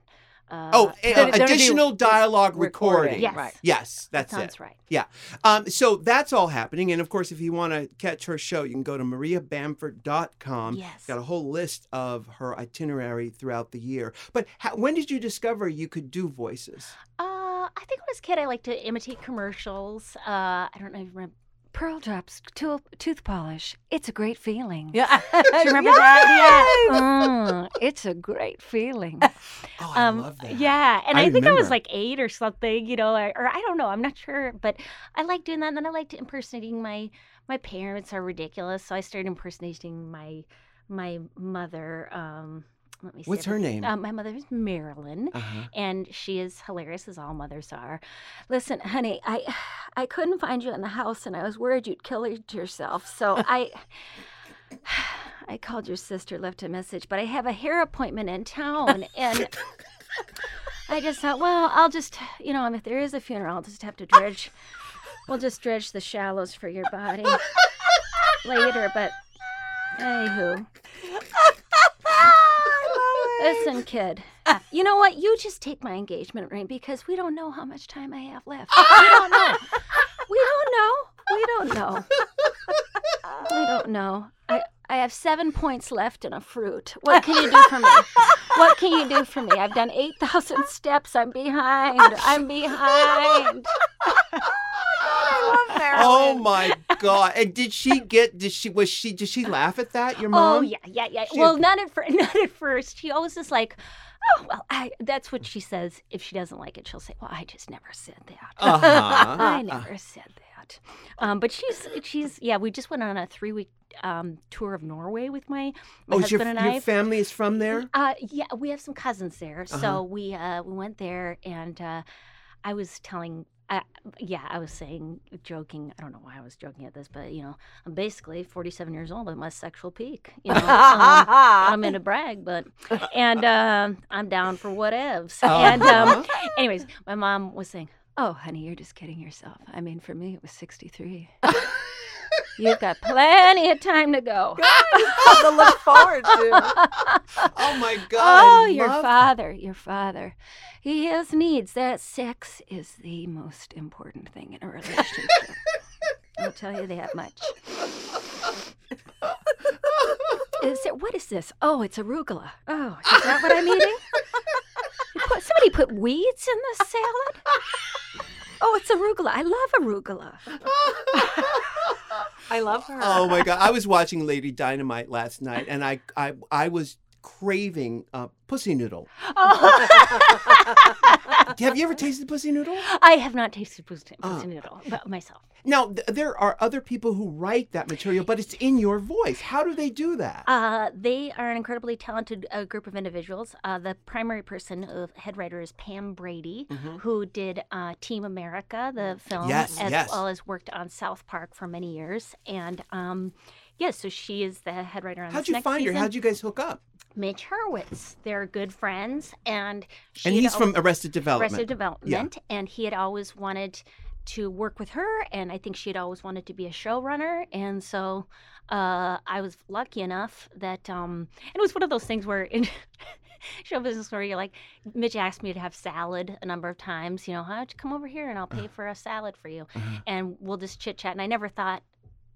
Uh, Oh, Then- uh, be additional dialogue recording. recording. Yes. Right. Yes, that that's sounds it. right. Yeah. Um, so that's all happening. And of course, if you want to catch her show, you can go to mariabamford.com. Yes. Got a whole list of her itinerary throughout the year. But how, when did you discover you could do voices? Uh, I think when I was a kid, I liked to imitate commercials. Uh, I don't know if you remember. Pearl Drops to- tooth polish. It's a great feeling. Yeah. Do you remember that? Yeah. Mm, it's a great feeling. Oh, I Um, love that. Yeah, and I I, think I was like eight or something, you know, or, or I don't know, I'm not sure, but I like doing that. And then I liked impersonating my my parents are ridiculous, so I started impersonating my my mother. Um, let me see. What's her name? Uh, my mother's Marilyn. Uh-huh. And she is hilarious as all mothers are. Listen, honey, I I couldn't find you in the house, and I was worried you'd kill yourself. So I I called your sister, left a message, but I have a hair appointment in town, and I just thought, well, I'll just, you know, if there is a funeral, I'll just have to dredge. We'll just dredge the shallows for your body later. But anywho, listen, kid. You know what? You just take my engagement ring because we don't know how much time I have left. We don't know. We don't know. We don't know. We don't know. I, I have seven points left in a fruit. What can you do for me? What can you do for me? I've done 8,000 steps. I'm behind. I'm behind. Oh, I love her. Oh my god! And did she get? Did she? Was she? Did she laugh at that? Your mom? Oh, yeah, yeah, yeah. She- well, not at, first. not at first. She always is like, oh, well, I, that's what she says. If she doesn't like it, she'll say, well, I just never said that. Uh-huh. I never said that. Um, but she's she's yeah. We just went on a three week um, tour of Norway with my my oh, is your, husband and your I. family is from there? Uh, yeah, we have some cousins there, Uh-huh. so we uh, we went there, and uh, I was telling. Uh, yeah, I was saying, joking. I don't know why I was joking at this, but you know, I'm basically 47 years old at my sexual peak. You know, um, I'm in a brag, but and um, I'm down for whatevs. And um, Uh-huh. anyways, my mom was saying, Oh, honey, you're just kidding yourself. I mean, for me, it was 63. "You've got plenty of time to go." to look forward to. Oh my god! I Oh, your love- father, your father. He has needs. That sex is the most important thing in a relationship. I'll tell you that much. Is it, what is this? Oh, it's arugula. Oh, is that what I'm eating? You put- somebody put weeds in the salad? Oh, it's arugula. I love arugula. I love her. Oh my god! I was watching Lady Dynamite last night, and I I I was craving uh, pussy noodle. Have you ever tasted pussy noodle? I have not tasted pussy, pussy noodle but myself. Now th- there are other people who write that material, but it's in your voice. How do they do that? Uh, they are an incredibly talented uh, group of individuals. Uh, the primary person, uh, head writer, is Pam Brady, who did uh, Team America, the film, Yes, as yes. well as worked on South Park for many years. And um, yeah, so she is the head writer on. How'd you find her? How'd you guys hook up? Mitch Hurwitz. They're good friends, and she And he's al- from Arrested Development. Arrested Development, yeah. and he had always wanted to work with her, and I think she had always wanted to be a showrunner, and so uh, I was lucky enough that, um, and it was one of those things where in show business where you're like, Mitch asked me to have salad a number of times, you know, how you come over here and I'll pay for a salad for you, Uh-huh. and we'll just chit chat, and I never thought,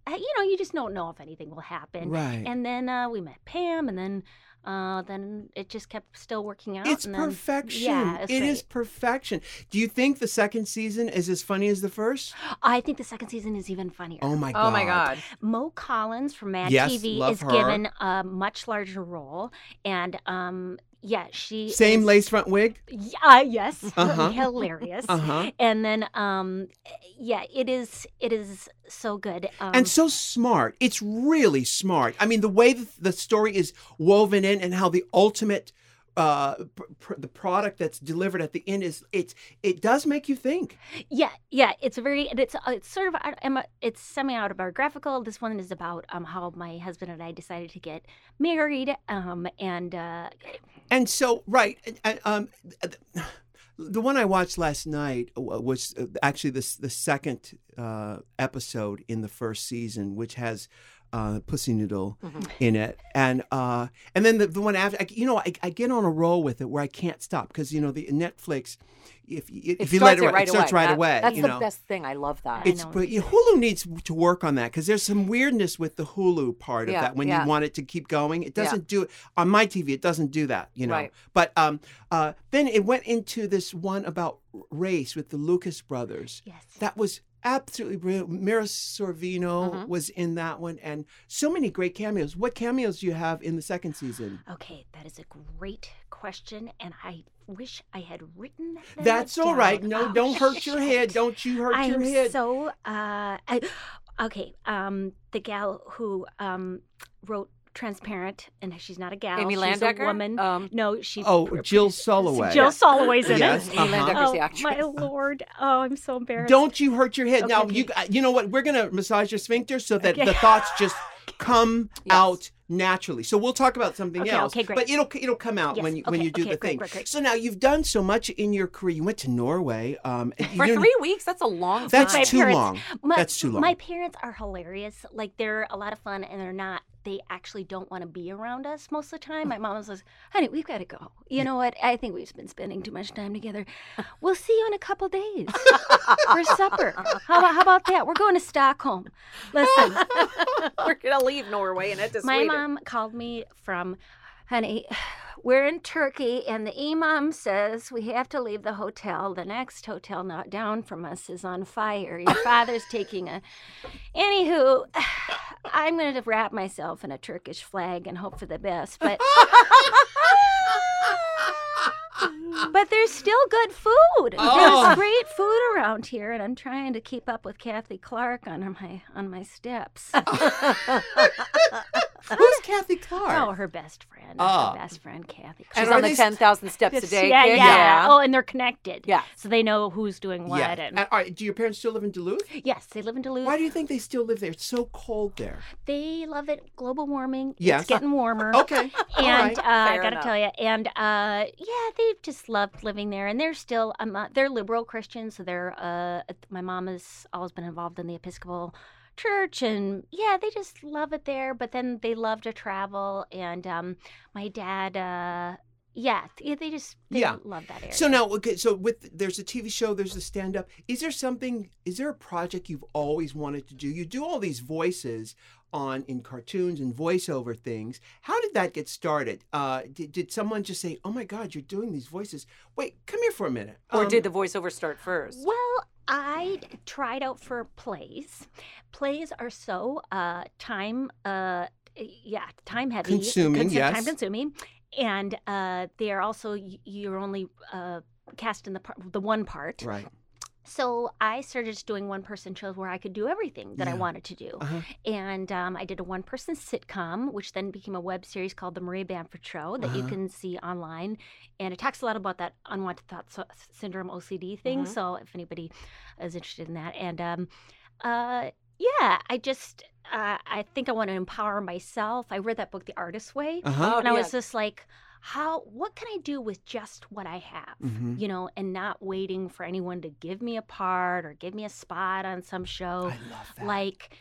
uh, you know, you just don't know if anything will happen, Right. and then uh, we met Pam, and then. Uh, then it just kept still working out. It's and then, perfection. Yeah, it's It great. is perfection. Do you think the second season is as funny as the first? I think the second season is even funnier. Oh my god. Oh my God. Mo Collins from Mad Yes, TV is her. given a much larger role, and um, yeah, she Same is, lace front wig? Yeah, uh, yes, Uh-huh. hilarious. Uh-huh. And then, um, yeah, it is. It is so good. Um, and so smart. It's really smart. I mean, the way the story is woven in and how the ultimate uh pr- pr- the product that's delivered at the end is it's it does make you think. yeah, yeah, it's very. and It's uh, it's sort of. It's semi autobiographical. This one is about um how my husband and I decided to get married. Um, and uh, And so, right, um, the one I watched last night was uh, actually the the second uh, episode in the first season, which has uh, Pussy Noodle Mhm. in it, and uh, and then the, the one after, I, you know, I, I get on a roll with it where I can't stop because you know the Netflix, if you- if you let it, it right it starts away. right That- away. That's you the know. best thing. I love that. It's but you know, Hulu needs to work on that because there's some weirdness with the Hulu part of Yeah, that when yeah. you want it to keep going. It doesn't do it on my TV. It doesn't do that, you know. Right. But um, uh, then it went into this one about race with the Lucas brothers. yes, That was absolutely brilliant. Mira Sorvino Mhm. was in that one, and so many great cameos. What cameos do you have in the second season? Okay, that is a great question, and I wish I had written that. That's all right. down. No, Oh, don't hurt your head. Don't you hurt I'm your head. so uh, I, okay. Um, the gal who um wrote Transparent, and she's not a gal. Amy she's Landecker. a woman. Um, no, she. oh, Jill Soloway. Jill Soloway's in Yes, it. Amy uh-huh. Landecker's Oh the actress. my lord! Oh, I'm so embarrassed. Don't you hurt your head. Okay, now okay. you you know what? We're gonna massage your sphincter so that Okay. the thoughts just come Yes. out naturally. So we'll talk about something Okay, else. okay, great. But it'll it'll come out Yes, when you when you do okay, the great, thing. great, great. So now you've done so much in your career. You went to Norway. Um, and you For three weeks, that's a long That's time. Too parents- long. My, That's too long. My parents are hilarious. Like they're a lot of fun, and they're not. They actually don't want to be around us most of the time. Oh. My mom says, "Honey, we've got to go. You know what? I think we've been spending too much time together. We'll see you in a couple days for supper. How about how about that? We're going to Stockholm. Listen, We're gonna leave Norway and head to my Sweden. mom called me from, honey, we're in Turkey, and the imam says we have to leave the hotel. The next hotel not down from us is on fire. Your father's taking a. Anywho, I'm going to wrap myself in a Turkish flag and hope for the best, but. But there's still good food. Oh. There's great food around here, and I'm trying to keep up with Kathy Clark on my on my steps. Who's Kathy Clark? Oh, her best friend. Ah. Her best friend, Kathy. She's And on the they ten thousand steps a day. yeah, kid. yeah, Oh, and they're connected. Yeah. So they know who's doing what. yeah. And And, all right, do your parents still live in Duluth? yes, they live in Duluth. Why do you think they still live there? It's so cold there. They love it. Global warming. Yes. It's getting warmer. Okay. And right. uh, I gotta tell you, and uh, yeah, they've just loved living there, and they're still um, uh, they're liberal Christians, so they're uh, my mom has always been involved in the Episcopal church, and yeah, they just love it there. But then they love to travel, and um, my dad, uh, yeah, th- they just they Yeah. love that area. So now, okay, so with there's a TV show, there's a stand up. Is there something? Is there a project you've always wanted to do? You do all these voices on in cartoons and voiceover things. How did that get started? Uh, did, did someone just say, "Oh my God, you're doing these voices"? Wait, come here for a minute. Or Um, did the voiceover start first? Well, I tried out for plays. Plays are so uh, time, uh, yeah, time heavy, Consuming, yes. time consuming, and uh, they are also you're only uh, cast in the par- the one part. right? So I started just doing one person shows where I could do everything that I wanted to do. Uh-huh. And um, I did a one person sitcom, which then became a web series called The Maria Bamford Show that you Uh-huh. can see online. And it talks a lot about that unwanted thought sy- syndrome OCD thing. Mhm. So if anybody is interested in that. And um, uh, yeah, I just uh, I think I want to empower myself. I read that book, The Artist's Way, Uh huh. Oh, and I yeah. was just like, how? What can I do with just what I have? Mhm. You know, and not waiting for anyone to give me a part or give me a spot on some show. I love that. Like,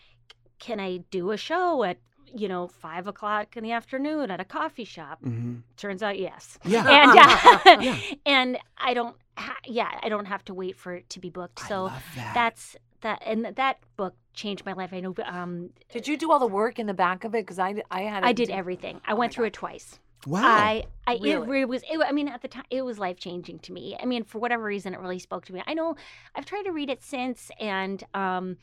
can I do a show at you know five o'clock in the afternoon at a coffee shop? Mhm. Turns out, yes. Yeah. And uh, Yeah. and I don't, ha- yeah, I don't have to wait for it to be booked. I So love that. that's that, and that book changed my life. I know. Um, Did you do all the work in the back of it? Because I, I had. I did do- everything. I Oh went through God. it twice. Wow. I, I it Really? really was. It, I mean, at the time, it was life changing to me. I mean, for whatever reason, it really spoke to me. I know I've tried to read it since, and um,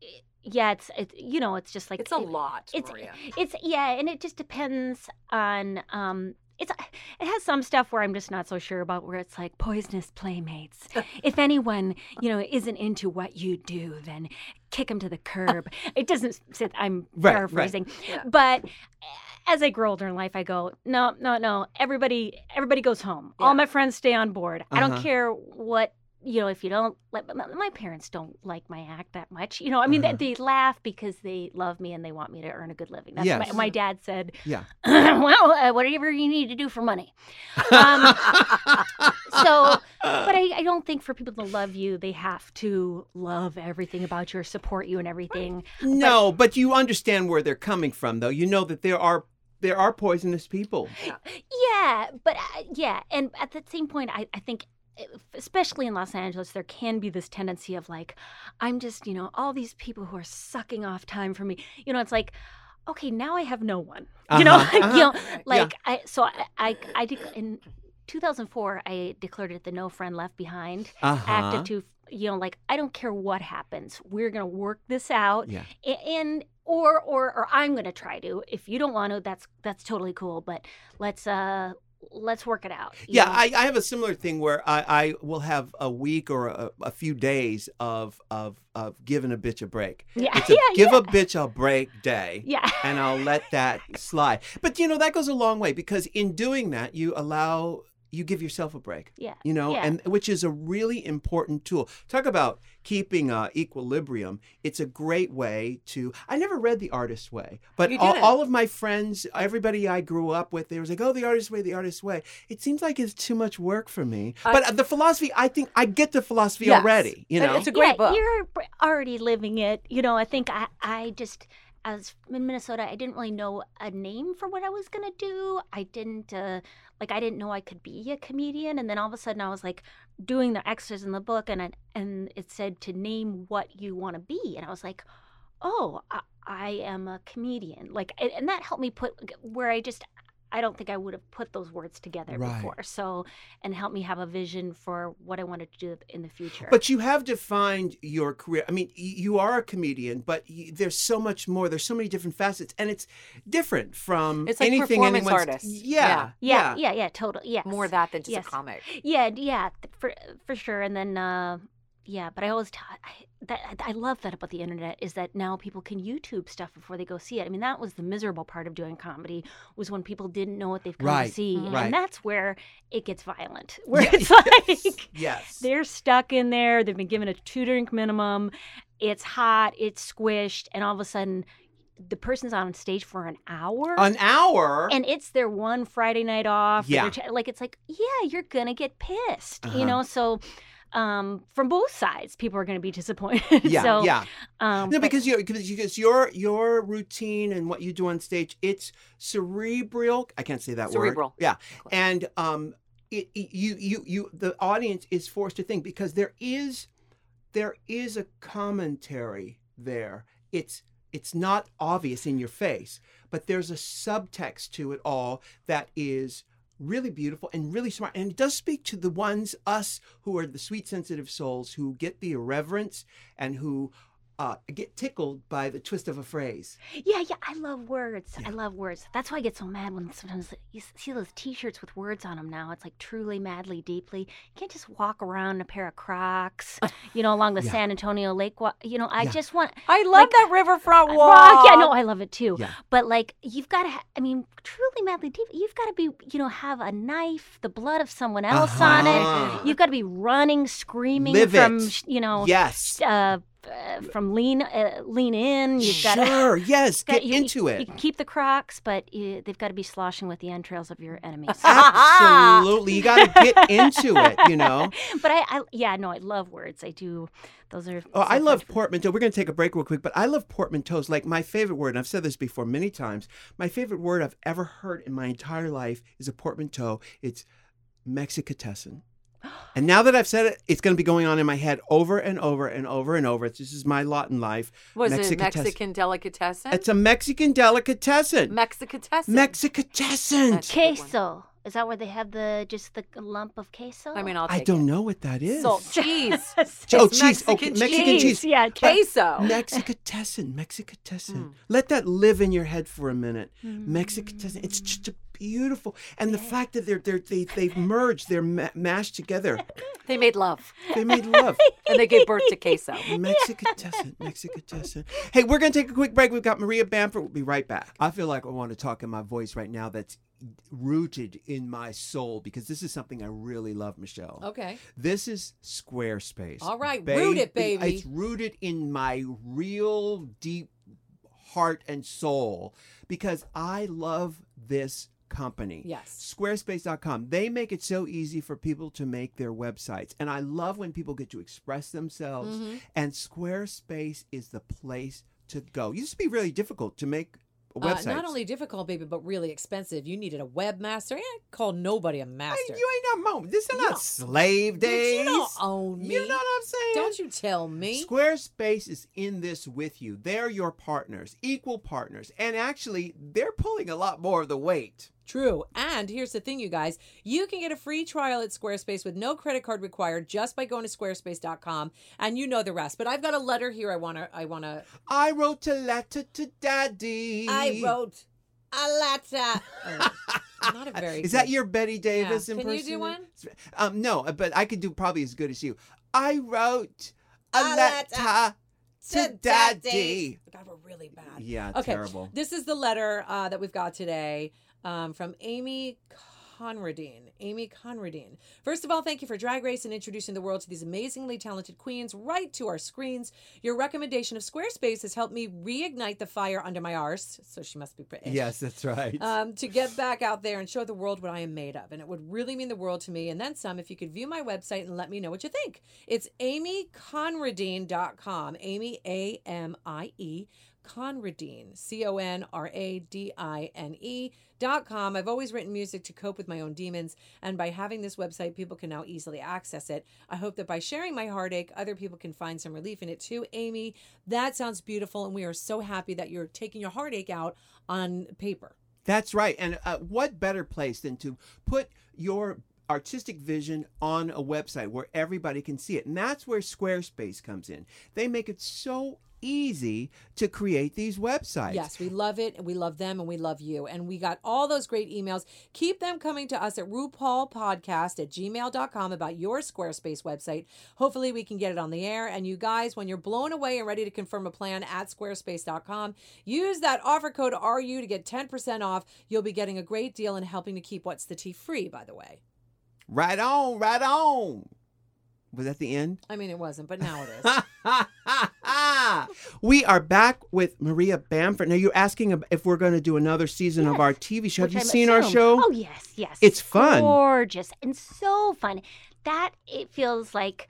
it- yeah, it's it's you know, it's just like It's a it- lot, It's Maria. it's yeah, and it just depends on um. It's it has some stuff where I'm just not so sure about where it's like poisonous playmates. if anyone you know isn't into what you do, then kick them to the curb. it doesn't. say- I'm Right, right. paraphrasing, Yeah. but as I grow older in life, I go, no, no, no. Everybody, everybody goes home. Yeah. All my friends stay on board. I don't Uh-huh. care what you know. If you don't, like, my, my parents don't like my act that much. You know, I mean, Uh-huh. they, they laugh because they love me and they want me to earn a good living. That's Yes. my, my dad said. Yeah. well, uh, whatever you need to do for money. Um, so, but I, I don't think for people to love you, they have to love everything about you or support you and everything. no, but you understand where they're coming from, though. You know that there are there are poisonous people. Yeah, but uh, yeah, and at the same point, I, I think, especially in Los Angeles, there can be this tendency of like, I'm just, you know, all these people who are sucking off time for me. You know, it's like, okay, now I have no one. You know, Uh-huh, uh-huh. you know, like I. So I, I, I dec- in 2004, I declared it the No Friend Left Behind Uh-huh. active to. You know, like I don't care what happens, we're gonna work this out, Yeah. and or or or I'm gonna try to. If you don't want to, that's that's totally cool. But let's uh let's work it out. Yeah, know? I, I have a similar thing where I, I will have a week or a, a few days of of of giving a bitch a break. yeah, It's a yeah, give yeah. a bitch a break day. yeah. and I'll let that slide. But you know that goes a long way because in doing that you allow you give yourself a break. Yeah. You know, Yeah. and which is a really important tool. Talk about keeping uh, equilibrium. It's a great way to. I never read The Artist's Way, but all, all of my friends, everybody I grew up with, they was like, "Oh, The Artist's Way, The Artist's Way." It seems like it's too much work for me. I- but uh, the philosophy, I think, I get the philosophy Yes. already. You And know, it's a great yeah, book. You're already living it. You know, I think I, I just, as in Minnesota, I didn't really know a name for what I was to do. I didn't, uh, like, I didn't know I could be a comedian. And then all of a sudden I was like doing the extras in the book and, and it said to name what you want to be. And I was like, oh, I, I am a comedian. Like, and that helped me put where I just, I don't think I would have put those words together Right. before. So, and help me have a vision for what I wanted to do in the future. But you have defined your career. I mean, you are a comedian, but y- there's so much more. There's so many different facets, and it's different from It's like anything performance anyone's. artists. Yeah, yeah, yeah, yeah, totally. Yeah. More that than just Yes. a comic. Yeah, yeah, for for sure. And then, uh, yeah, but I always t- I, that I love that about the internet is that now people can YouTube stuff before they go see it. I mean, that was the miserable part of doing comedy was when people didn't know what they've come Right, to see, right. and that's where it gets violent. Where Yeah, it's like yes, yes. they're stuck in there. They've been given a two drink minimum. It's hot. It's squished, and all of a sudden, the person's on stage for an hour. An hour. and it's their one Friday night off. Yeah. like it's like, yeah, you're gonna get pissed, Uh-huh. you know. So, um, from both sides, people are gonna be disappointed. yeah, so, yeah. Um, No, but- because you because, because your your routine and what you do on stage, it's cerebral. I can't say that Cerebral. word. Yeah, and um, it, it- you you you the audience is forced to think because there is there is a commentary there. It's it's not obvious in your face, but there's a subtext to it all that is really beautiful and really smart. And it does speak to the ones, us, who are the sweet, sensitive souls who get the irreverence and who uh, get tickled by the twist of a phrase. yeah, yeah, I love words. Yeah. I love words. That's why I get so mad when sometimes you see those T-shirts with words on them. Now it's like truly, madly, deeply. You can't just walk around in a pair of Crocs, you know, along the Yeah. San Antonio Lake. wa- You know, I Yeah. just want I love Like- that riverfront Rock, walk. yeah, no, I love it too. Yeah. But like, you've got to. Ha- I mean, truly, madly deep. You've got to be, you know, have a knife, the blood of someone else on Uh-huh. it. You've got to be running, screaming Live from, it. you know, Yes. uh, uh, from lean uh, lean in. You've got sure, yes, get you- into you, it. You can keep the Crocs, but you, they've got to be sloshing with the entrails of your enemies. Absolutely, you got to get into it. You know. but I, I, yeah, no, I love words. I do. Those are. Oh, I love portmanteau. We're going to take a break real quick, but I love portmanteaus. Like my favorite word, and I've said this before many times. My favorite word I've ever heard in my entire life is a portmanteau. It's Mexicatessen. And now that I've said it, it's going to be going on in my head over and over and over and over. It's, this is my lot in life. Was it Mexicatessen. Mexican delicatessen? It's a Mexican delicatessen. Mexicatessen. Mexicatessen. That's a good one. Queso. Is that where they have the just the lump of queso? I mean, I'll I don't it. know what that is. Salt cheese. Oh, It's cheese. Okay, Mexican Mexican cheese. Yeah, Queso. Mexicatessen, Mexicatessen. Mm. Let that live in your head for a minute. Mm. Mexicatessen. It's just a beautiful, and the fact that they're they're they they've merged, they're ma- mashed together. They made love They made love. and they gave birth to queso. Mexicatessen, Mexicatessen. Hey, we're gonna take a quick break. We've got Maria Bamford. We'll be right back. I feel like I want to talk in my voice right now. That's rooted in my soul because this is something I really love, Michelle. Okay. This is Squarespace. All right, root it, baby. It's rooted in my real deep heart and soul because I love this company. Yes. Squarespace.com. They make it so easy for people to make their websites. And I love when people get to express themselves. Mm-hmm. And Squarespace is the place to go. It used to be really difficult to make Uh, not only difficult, baby, but really expensive. You needed a webmaster. I call nobody a master. you ain't not mom. This is not slave days. you don't own me. You know what I'm saying? Don't you tell me. Squarespace is in this with you. They're your partners, equal partners. And actually, they're pulling a lot more of the weight. True. And here's the thing, you guys. You can get a free trial at Squarespace with no credit card required just by going to squarespace.com and you know the rest. But I've got a letter here I want to I want to I wrote a letter to daddy. I wrote a letter. Oh, not a very Is that your Bette Davis Yeah. Can you do one? Um, no, but I could do probably as good as you. I wrote a, A letter, letter to daddy. God, we're really bad. Yeah, Okay. terrible. This is the letter uh, that we've got today um, from Amie Conradine. Amie Conradine. First of all, thank you for Drag Race and introducing the world to these amazingly talented queens right to our screens. Your recommendation of Squarespace has helped me reignite the fire under my arse. So she must be British. Yes, that's right. Um, to get back out there and show the world what I am made of. And it would really mean the world to me. And then some if you could view my website and let me know what you think. It's amieconradine.com. Amie, A M I E, Conradine, C O N R A D I N E. Dot com. I've always written music to cope with my own demons, and by having this website, people can now easily access it. I hope that by sharing my heartache, other people can find some relief in it too. Amie, that sounds beautiful, and we are so happy that you're taking your heartache out on paper. That's right. And uh, what better place than to put your artistic vision on a website where everybody can see it? And that's where Squarespace comes in. They make it so easy to create these websites. Yes, we love it, and we love them, and we love you. And we got all those great emails. Keep them coming to us at RuPaulPodcast at gmail.com about your Squarespace website. Hopefully, we can get it on the air. And you guys, when you're blown away and ready to confirm a plan at squarespace.com, use that offer code RU to get 10% off. You'll be getting a great deal and helping to keep What's the Tea free, by the way. Right on, right on. Was that the end? I mean, it wasn't, but now it is. we are back with Maria Bamford. Now, you're asking if we're going to do another season of our TV show. Have you I'm seen our show? Oh yes, yes. It's fun. gorgeous, and so fun. That it feels like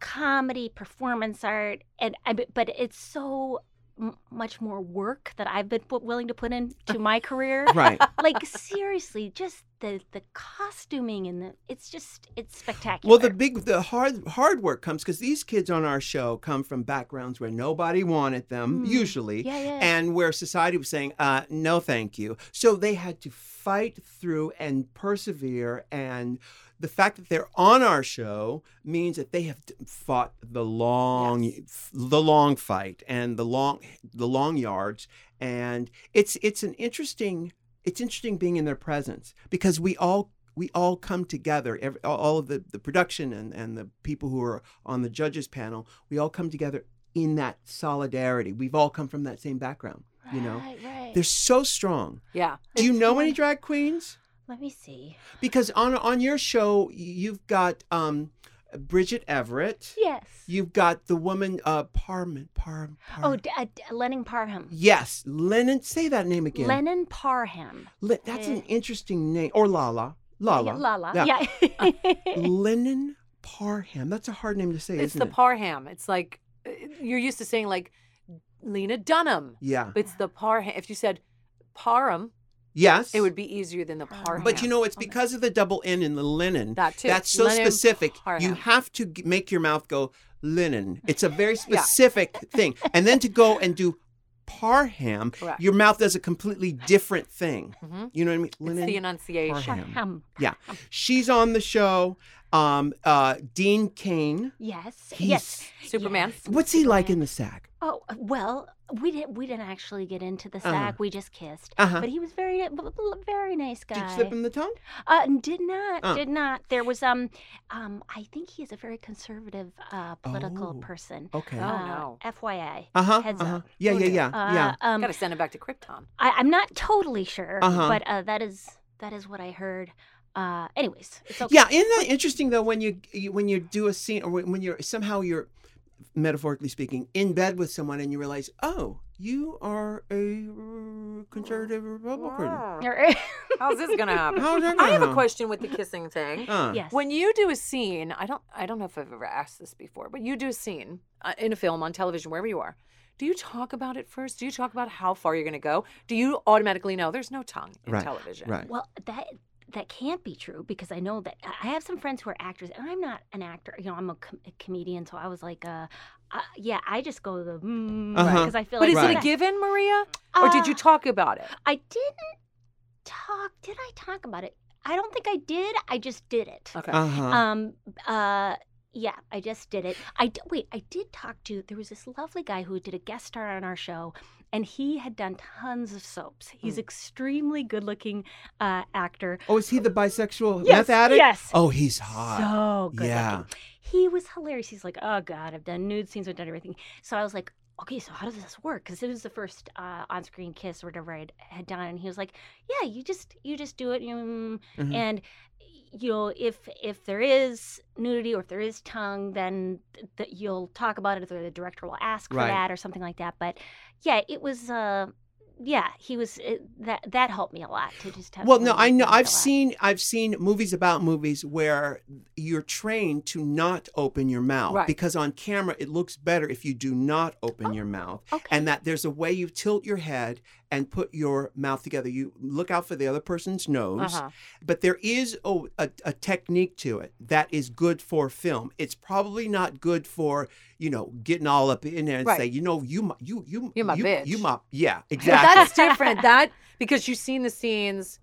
comedy, performance art, and but it's so m- much more work that I've been put, willing to put into my career. Right. like seriously, just the the costuming and the it's just it's spectacular. Well, the big, the hard, hard work comes because these kids on our show come from backgrounds where nobody wanted them, Mm. usually, yeah, yeah. and where society was saying, uh, "No, thank you." So they had to fight through and persevere. And the fact that they're on our show means that they have fought the long, Yes. the long fight and the long, the long yards. And it's it's an interesting, it's interesting being in their presence because we all we all come together every, all- of the, the production and, and the people who are on the judges panel we all come together in that solidarity we've all come from that same background you know right, right. they're so strong Yeah. do you know any drag queens Let me see. because on on your show you've got um Bridget Everett. Yes. You've got the woman uh Parman Parm. Parm. Oh, D- uh, D- Lennon Parham. yes, Lennon. Say that name again. Lennon Parham. Le- that's an Eh. interesting name. Or Lala. Lala. Yeah, Lala. Yeah. Yeah. Lennon Parham. That's a hard name to say, It's isn't the it? Parham. It's like uh, you're used to saying like Lena Dunham. yeah. But it's the Parham. If you said Parham, Yes. it would be easier than the Parham. But you know, it's because of the double N in the linen. That too. That's so Lennon specific. You have to g- make your mouth go linen. It's a very specific thing. And then to go and do Parham, Correct. your mouth does a completely different thing. Mhm. You know what I mean? It's the enunciation. Parham. Parham. Yeah. She's on the show. Um, uh, Dean Cain. Yes. He's- yes. Superman. Yes. What's he like in the sack? Oh well, we didn't. We didn't actually get into the Uh-huh. sack. We just kissed. Uh-huh. But he was very, b- b- very nice guy. Did you slip him the tongue? Uh, did not, Uh. did not. There was um, um, I think he is a very conservative uh, political Oh, person. Okay. Oh, uh, no. FYI. Uh huh. heads Uh-huh. up. Yeah, yeah, yeah, Uh, yeah. Um, Got to send him back to Krypton. I, I'm not totally sure, Uh-huh. but uh, that is that is what I heard. Uh, anyways, it's okay. Yeah, isn't that interesting though when you, you when you do a scene or when when you're somehow you're metaphorically speaking in bed with someone and you realize, oh, you are a conservative Republican. How's this gonna happen? How's that gonna I have gonna- a question with the kissing thing. Uh, yes. When you do a scene, I don't, I don't know if I've ever asked this before, but you do a scene uh, in a film, on television, wherever you are. Do you talk about it first? Do you talk about how far you're going to go? Do you automatically know there's no tongue in Right, television? Right. Well, that that can't be true because I know that I have some friends who are actors, and I'm not an actor. You know, I'm a, com- a comedian, so I was like, uh, uh, yeah, I just go the because Uh-huh. I feel But like is it a given, Maria, or did you Uh, talk about it? I didn't talk. Did I talk about it? I don't think I did. I just did it. Okay. Uh huh. Um. Uh. Yeah, I just did it. I d- wait. I did talk to. There was this lovely guy who did a guest star on our show, and he had done tons of soaps. He's Hmm. extremely good-looking uh, actor. oh, is he the bisexual Yes, meth addict? yes. Oh, he's hot. So good Yeah. He was hilarious. He's like, oh God, I've done nude scenes, I've done everything. So I was like, okay, so how does this work? Because it was the first uh, on-screen kiss or whatever I had done, and he was like, yeah, you just you just do it, mm, Mhm. and you know if if there is nudity or if there is tongue, then th- th- you'll talk about it, or the director will ask for Right. that or something like that. But yeah, it was. Uh, yeah, he was it, that. That helped me a lot to just have. Well, no, I know. I've lot. seen I've seen movies about movies where you're trained to not open your mouth Right. because on camera it looks better if you do not open your mouth, Okay. and that there's a way you tilt your head and put your mouth together. You look out for the other person's nose, Uh-huh. but there is oh, a, a technique to it that is good for film. It's probably not good for you know getting all up in there and Right. say you know you my- you you You're my you, bitch. You my yeah But exactly. that's different. That because you've seen the scenes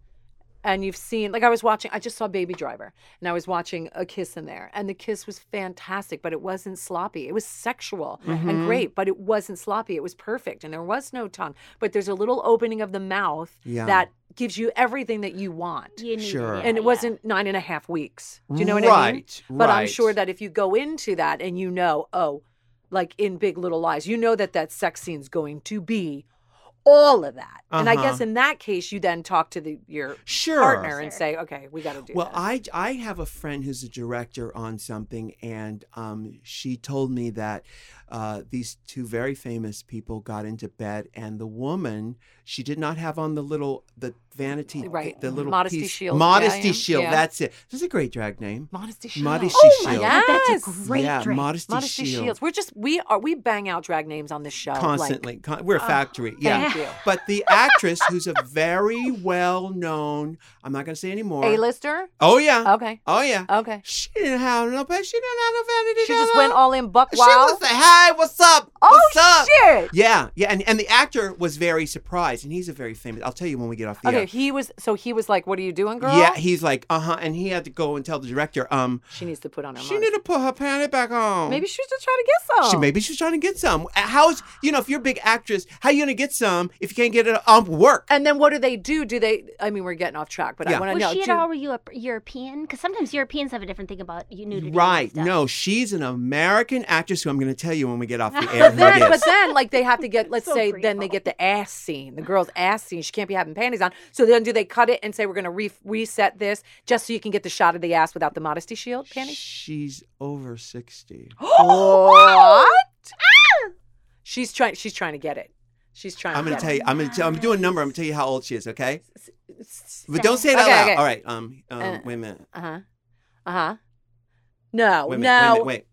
and you've seen like I was watching I just saw Baby Driver and I was watching a kiss in there and the kiss was fantastic but it wasn't sloppy. It was sexual Mhm. and great but it wasn't sloppy. It was perfect and there was no tongue. But there's a little opening of the mouth Yeah. that gives you everything that you want. You need- Sure. yeah, and it wasn't nine and a half weeks. Do you know what right, I mean? But I'm sure that if you go into that and you know, oh, like in Big Little Lies, you know that that sex scene's going to be all of that. And I guess Uh-huh. in that case, you then talk to the your sure partner and Sure. say, okay, we got to do Well, this. I I have a friend who's a director on something, and um, she told me that uh, these two very famous people got into bed, and the woman she did not have on the little the vanity Right. the little Modesty piece- shield. modesty Yeah, yeah, shield. yeah. That's it. This is a great drag name. Modesty Shield. Modesty Oh Shield. God, that's a great yeah, drink. modesty, Modesty shield. Shields. We're just we are we bang out drag names on this show like- Constantly, Con- we're a factory. yeah, Thank you. but the actress, who's a very well known, I'm not going to say anymore. A-lister. Oh yeah. Okay. Oh yeah. Okay. She didn't have no. She didn't have no vanity. She just went all in buck wild. She was like, "Hey, what's up? oh up?" shit. Yeah, yeah, and and the actor was very surprised, and he's a very famous. I'll tell you when we get off the Okay, air. he was so he was like, "What are you doing, girl?" Yeah, he's like, uh huh, and he had to go and tell the director, um, she needs to put on her. she modesty. need to put her panty back on. Maybe she's just trying to get some. She maybe she's trying to get some. How's you know if you're a big actress, how you gonna get some if you can't get it, um, work. And then what do they do? Do they? I mean, we're getting off track, but Yeah. I want to Was know. she at do- all Europe, European? Because sometimes Europeans have a different thing about you nudity. and Right. stuff. No, she's an American actress who I'm going to tell you when we get off the air But then, but then, like they have to get. Let's So say, then they get the ass scene, the girl's ass scene. She can't be having panties on. So then, do they cut it and say we're going to re- reset this just so you can get the shot of the ass without the modesty shield panties? She's over 60. what? She's trying. She's trying to get it. She's trying. I'm going to get tell you, I'm going to tell, I'm doing a number. I'm going to tell you how old she is, okay? But don't say it out Okay, loud. okay. All right. Um, um Uh, wait a minute. Uh huh. Uh huh. No. Wait a minute. no. Wait, wait,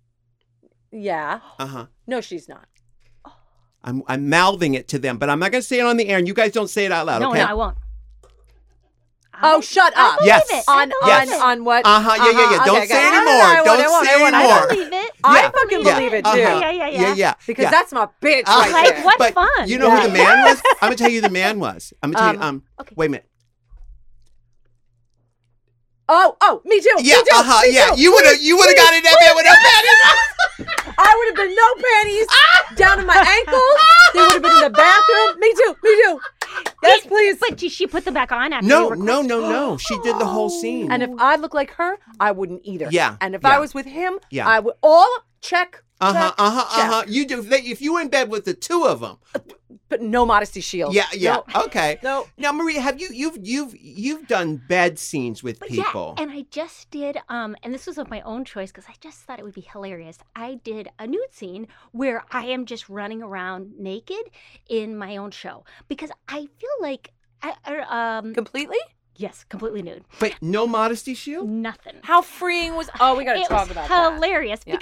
Yeah. Uh huh. No, she's not. I'm I'm mouthing it to them, but I'm not going to say it on the air, and you guys don't say it out loud, No, okay? no, I won't. Oh, I- shut I up. believe Yes. it. I On believe Yes. on it. on what? Uh huh. Yeah, yeah, yeah. Uh-huh, Don't okay, say okay. anymore. I won't, Don't won't, say I won't, I anymore. I believe it. I Yeah. fucking Yeah. believe it Uh-huh. too. Yeah, yeah, yeah. Yeah, yeah. Because yeah. that's my bitch Uh, right Like, there. what but fun. You know who the man was? I'm gonna tell you who the man was. I'm gonna tell you. Um, Um, okay. wait a minute. Oh, oh, me too. Yeah, me too, uh huh. me Yeah, too. you would have, you would have got in that man with no panties. I would have been no panties down to my ankles. They would have been in the bathroom. Me too. Me too. Yes, please. But did she put them back on after No, no, no, no. She did the whole scene. And if I look like her, I wouldn't either. Yeah, And if yeah. I was with him, Yeah. I would all check. Uh huh, uh huh, uh huh. You do. They, if you were in bed with the two of them. But no modesty shield. Yeah, yeah. No. Okay. No. Now, Maria, have you you've you've you've done bed scenes with But people? yeah, and I just did, um, and this was of my own choice because I just thought it would be hilarious. I did a nude scene where I am just running around naked in my own show because I feel like, I, I- um, Completely? yes, completely nude, But no modesty shield. nothing. How freeing was? Oh, we got to it talk was about that. hilarious Yeah.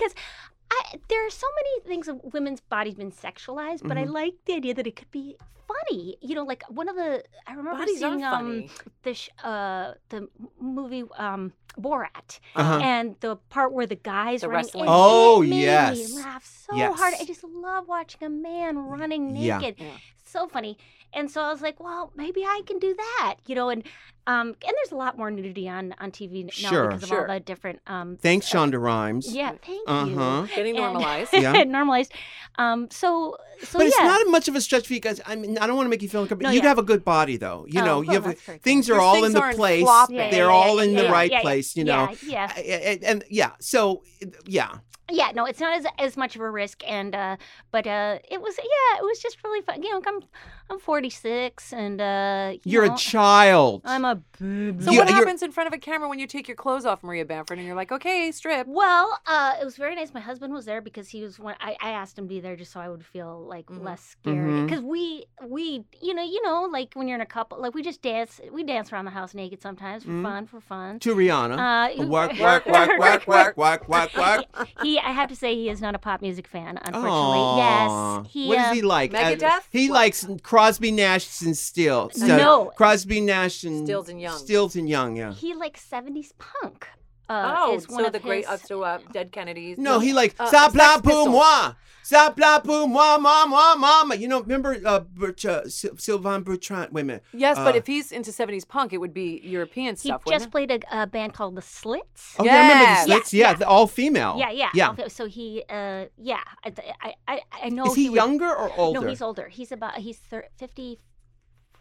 Because I, there are so many things of women's bodies been sexualized, but I Mm-hmm. like the idea that it could be funny. You know, like one of the I remember Bodies seeing um the sh- uh the movie um Borat Uh-huh. and the part where the guys The running wrestling. Oh, it made yes. me laugh so Yes. hard. I just love watching a man running Yeah. naked. Yeah. So funny. And so I was like, well, maybe I can do that, you know. And um, and there's a lot more nudity on on TV now Sure. because of Sure. all the different um. Thanks, Shonda Rhimes. Yeah, thank Uh you. huh. Getting And- normalized. Yeah. normalized. Um, so so But yeah. it's not much of a stretch for you guys. I mean, I don't want to make you feel uncomfortable. No, you yeah. have a good body, though. You Oh, know, well, you have that's things are all in the place. flopping. Yeah, yeah, They're all in the right yeah, yeah. place. You know. Yeah, yeah. And, and yeah, so yeah, yeah no it's not as, as much of a risk and uh but uh it was yeah it was just really fun you know i'm i'm 46 and uh you you're know, a child. i'm a boob. So You- what happens in front of a camera when you take your clothes off, Maria Bamford, and you're like, okay, strip? well uh it was very nice my husband was there because he was one I, I asked him to be there just so i would feel like Mhm. less scared because we we you know you know like when you're in a couple like we just dance we dance around the house naked sometimes for Mhm. fun for fun to Rihanna. uh, work, work, work, work, work, work, work, work. he i have to say he is not a pop music fan unfortunately Aw. yes he what does uh, he like? Uh, Megadeth? he likes Crosby, Nash, and Still. So No. Crosby, Nash, and Stills and Young. Stills and Young. Yeah. he likes 70s punk. Uh, oh, is one so of the great, his, uh, so uh, Dead Kennedys. No, he likes Uh, ça Sex plat pour moi, ça plat pour moi, moi, moi, mama. You know, remember uh, Bert, uh, Sylvain Bertrand? Wait a minute. Yes, but Uh, if he's into 70s punk, it would be European stuff. he just wouldn't played a, a band called the Slits. Oh, yeah, I remember the slits. Yeah, Yeah, the all female. Yeah, yeah, yeah. Okay, So he, uh, yeah, I, I, I, I know. Is he, would- younger or older? No, he's older. He's about he's thir-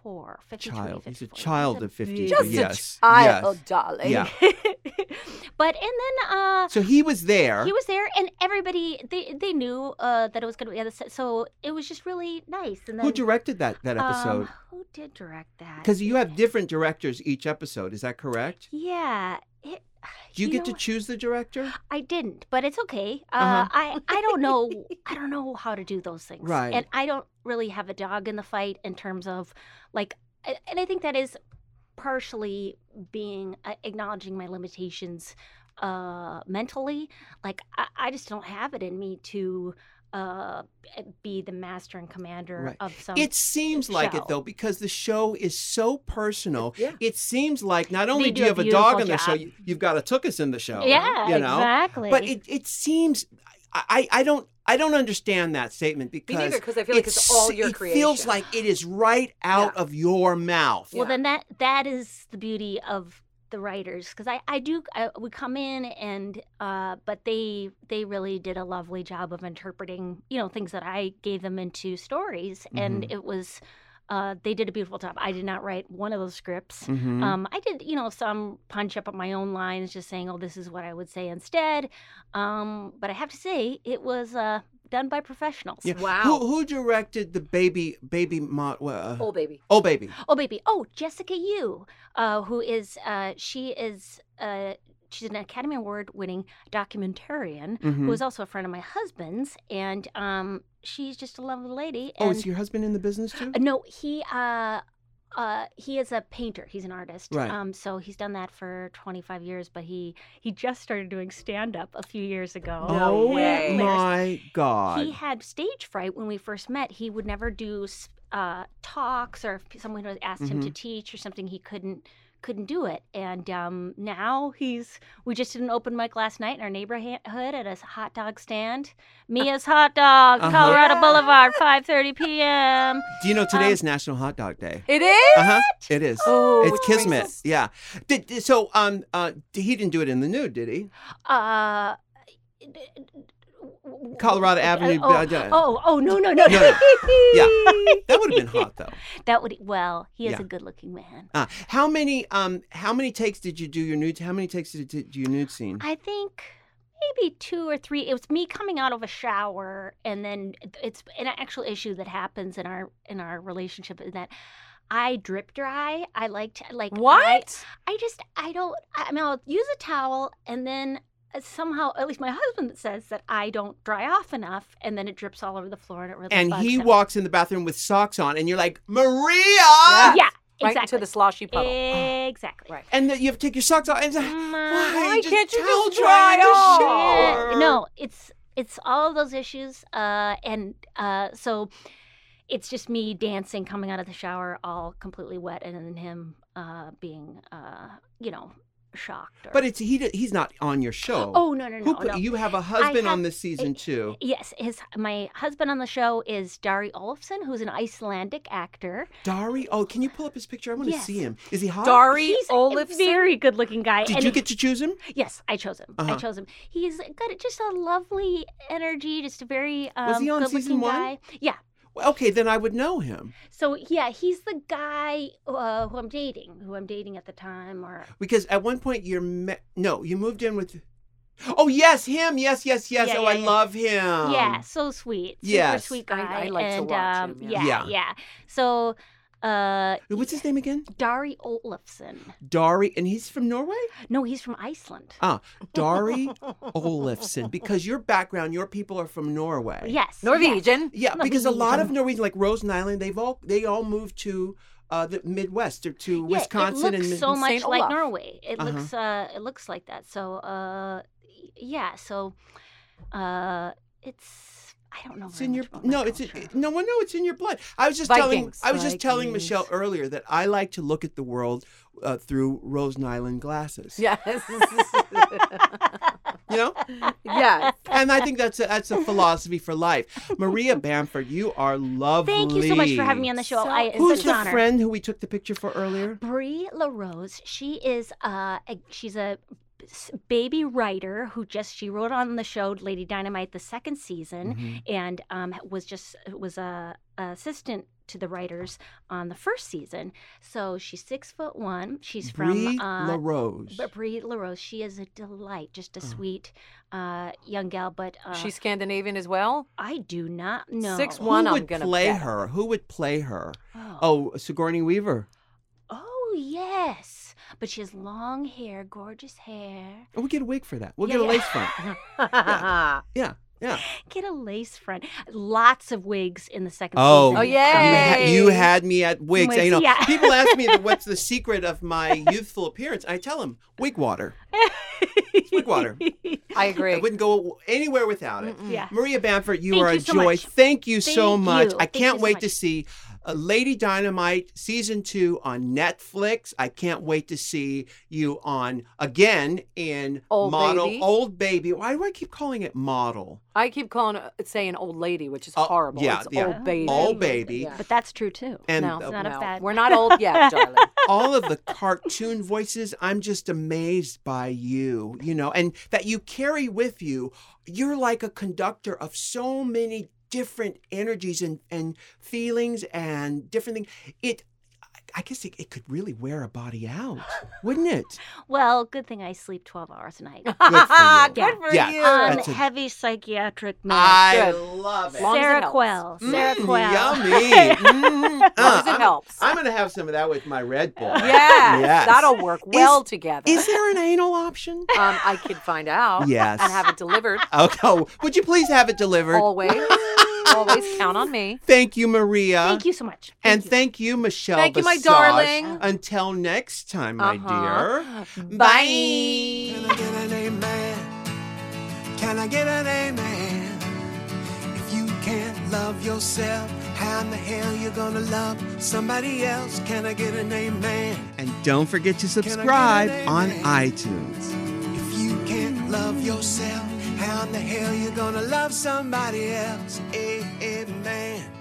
54, 53, child. He's a 54. child of he? 50. Just yes. a child, yes. darling. Yeah. but and then uh So he was there. he was there and everybody they they knew uh that it was going to be on set so it was just really nice and then Who directed that that episode? um, who did direct that Because you have different directors each episode. Is that correct? yeah it Do you, get know to choose the director? I didn't, but it's okay. Uh, Uh-huh. I I don't know I don't know how to do those things, Right. And I don't really have a dog in the fight in terms of like, and I think that is partially being uh, acknowledging my limitations uh, mentally. Like I, I just don't have it in me to uh, be the master and commander Right. of some. It seems like it though because the show is so personal. Yeah. It seems like not only do do you have a dog in the show, job. you, you've got a tookus in the show. yeah, you know. exactly. But it, it seems I, I I don't I don't understand that statement Me because neither, because I feel like it's all your it creation. feels like it is right out Yeah. of your mouth. Well, Yeah. then that that is the beauty of the writers because I I do I, we come in and uh but they they really did a lovely job of interpreting you know things that I gave them into stories and Mhm. it was uh, they did a beautiful job. I did not write one of those scripts. Mhm. Um, I did, you know, some punch up on my own lines, just saying, "Oh, this is what I would say instead." Um, but I have to say, it was uh, done by professionals. Yeah. Wow. Who, who directed the baby baby mo- uh, Oh, baby. oh baby? Oh, baby. Oh, Jessica Yu, uh, who is uh, she is uh, she's an Academy Award winning documentarian Mhm. who is also a friend of my husband's, and um, she's just a lovely lady. Oh, and is your husband in the business too? Uh, no, he uh uh he is a painter. He's an artist. Right. Um so he's done that for 25 years, but he he just started doing stand up a few years ago. No oh way. my God! He had stage fright when we first met. He would never do uh talks or if someone had asked him to Mhm. teach or something he couldn't couldn't do it and um now he's we just did an open mic last night in our neighborhood at a hot dog stand mia's hot dog Uh-huh. colorado boulevard 5.30 p.m Do you know today um, is National Hot Dog Day? It is? Uh huh. It is. Oh, it's Kismet. Yeah. Did- so um uh he didn't do it in the nude, did he? Uh, Colorado Avenue, Oh, uh, uh, oh, oh, no, no, no, No, no. Yeah. That would have been hot though. That would well. He is Yeah. a good-looking man. Uh, how many um how many takes did you do your nude? How many takes did you do your nude scene? I think maybe two or three. It was me coming out of a shower, and then it's an actual issue that happens in our in our relationship is that. I drip dry. I like to like What? I just I don't. I mean, I'll use a towel and then somehow, at least my husband says that I don't dry off enough, and then it drips all over the floor, and it really and bugs he him. walks in the bathroom with socks on, and you're like Maria. Yeah. Yeah, Right exactly. into the sloshy puddle. Exactly. Right. And then you have to take your socks off. And it's like, Mm, why, Why just can't you just dry in the dry off? Yeah, no, it's it's all of those issues, uh, and uh, so it's just me dancing, coming out of the shower, all completely wet, and then him uh, being, uh, you know, shocked. Or... But it's he. He's not on your show. oh no no no put, no. you have a husband have- on this season too. Yes, his my husband on the show is Darri Olafsson, who's an Icelandic actor. Darri. Oh, can you pull up his picture? I want to see him. Is he hot? Darri He's Olafsson? a very good-looking guy. Did and you he- get to choose him? Yes, I chose him. Uh-huh. I chose him. He's got just a lovely energy, just a very um, Was he on good-looking season one? guy. Yeah. Well, Okay, then I would know him So yeah, he's the guy uh, who I'm dating, who I'm dating at the time, or because at one point you're me- no, you moved in with. Oh yes, him. Yes, yes, yes. Yeah, oh, yeah, I yeah. love him. yeah, so sweet, super yes. sweet guy. I like to watch um, him, Yeah. yeah. yeah, So, uh, What's his name again? Darri Olafsson. Darri, and he's from Norway. No, he's from Iceland. Ah, Darri Olafsson. Because your background, your people are from Norway. Yes, Norwegian. Yeah, because a lot of Norwegian. Norwegians, like Rosen Island, they've all they all moved to uh, the Midwest or to Yeah, Wisconsin it looks and so much Saint like Olaf. Norway. It Uh-huh. looks uh, it looks like that. So, uh, yeah. So, uh, it's I don't know. It's in your much no, it's culture. no, well, no, it's in your blood. I was just telling, I was just telling Michelle earlier that I like to look at the world uh, through Rose Island glasses. Yes. You know, yes. and I think that's a, that's a philosophy for life. Maria Bamford, you are lovely. Thank you so much for having me on the show. So- I, it's Who's such the an honor. friend who we took the picture for earlier? Brie LaRose. She is uh a, she's a s- baby writer who just she wrote on the show Lady Dynamite the second season Mhm. and um was just was a, a assistant to the writers on the first season. So she's six foot one. She's Brie from uh, LaRose. but Brie LaRose. She is a delight, just a Oh. sweet uh, young gal. But uh, She's Scandinavian as well. I do not know. Six Who one, I'm would gonna play bet. her? Who would play her? Oh. Oh, Sigourney Weaver. Oh yes, but she has long hair, gorgeous hair. Oh, we'll get a wig for that. We'll Yeah, get a yeah. lace front. Yeah, yeah. Get a lace front. Lots of wigs in the second Oh, season. Oh, You, yeah. ha- you had me at wigs. Wigs, you know, yeah. people ask me what's the secret of my youthful appearance. I tell them wig water. wig water. I agree. I wouldn't go anywhere without it. Mm-mm. yeah. Maria Bamford, you Thank are you a so joy. much. Thank you so Thank much. you. I Thank you can't so wait much. to see uh, Lady Dynamite season two on Netflix. I can't wait to see you on again in Old model Baby. old baby. Why do I keep calling it model? I keep calling it saying old lady, which is Oh, horrible. yeah, it's yeah. old baby. Old baby. Yeah. But that's true too. And no, uh, not a no. bad- We're not old yet, darling. all of the cartoon voices i'm just amazed by you you know and that you carry with you you're like a conductor of so many different energies and, and feelings and different things. It, I guess it, it could really wear a body out, wouldn't it? Well, good thing I sleep 12 hours a night. Good for you. Good for Yeah. you. On a- heavy psychiatric meds. I Good. love it. Long as it Sarah helps. Sarah Mm, Yummy. Mm, uh, as it I'm- helps. I'm going to have some of that with my Red Bull. Yes, Yes. that'll work well together. Is there an anal option? um, I could find out. Yes. And have it delivered. Okay. Would you please have it delivered? Always. Always count on me. Thank you, Maria. Thank you so much. And Thank you. thank you, Michelle. Thank you, my darling. Until next time, my Uh-huh. dear. Bye. Can I get an amen? Can I get an amen? If you can't love yourself, how in the hell you gonna love somebody else? Can I get an amen? And don't forget to Can I get subscribe on iTunes. If you can't love yourself, how in the hell you gonna love somebody else? Eh, eh, Amen.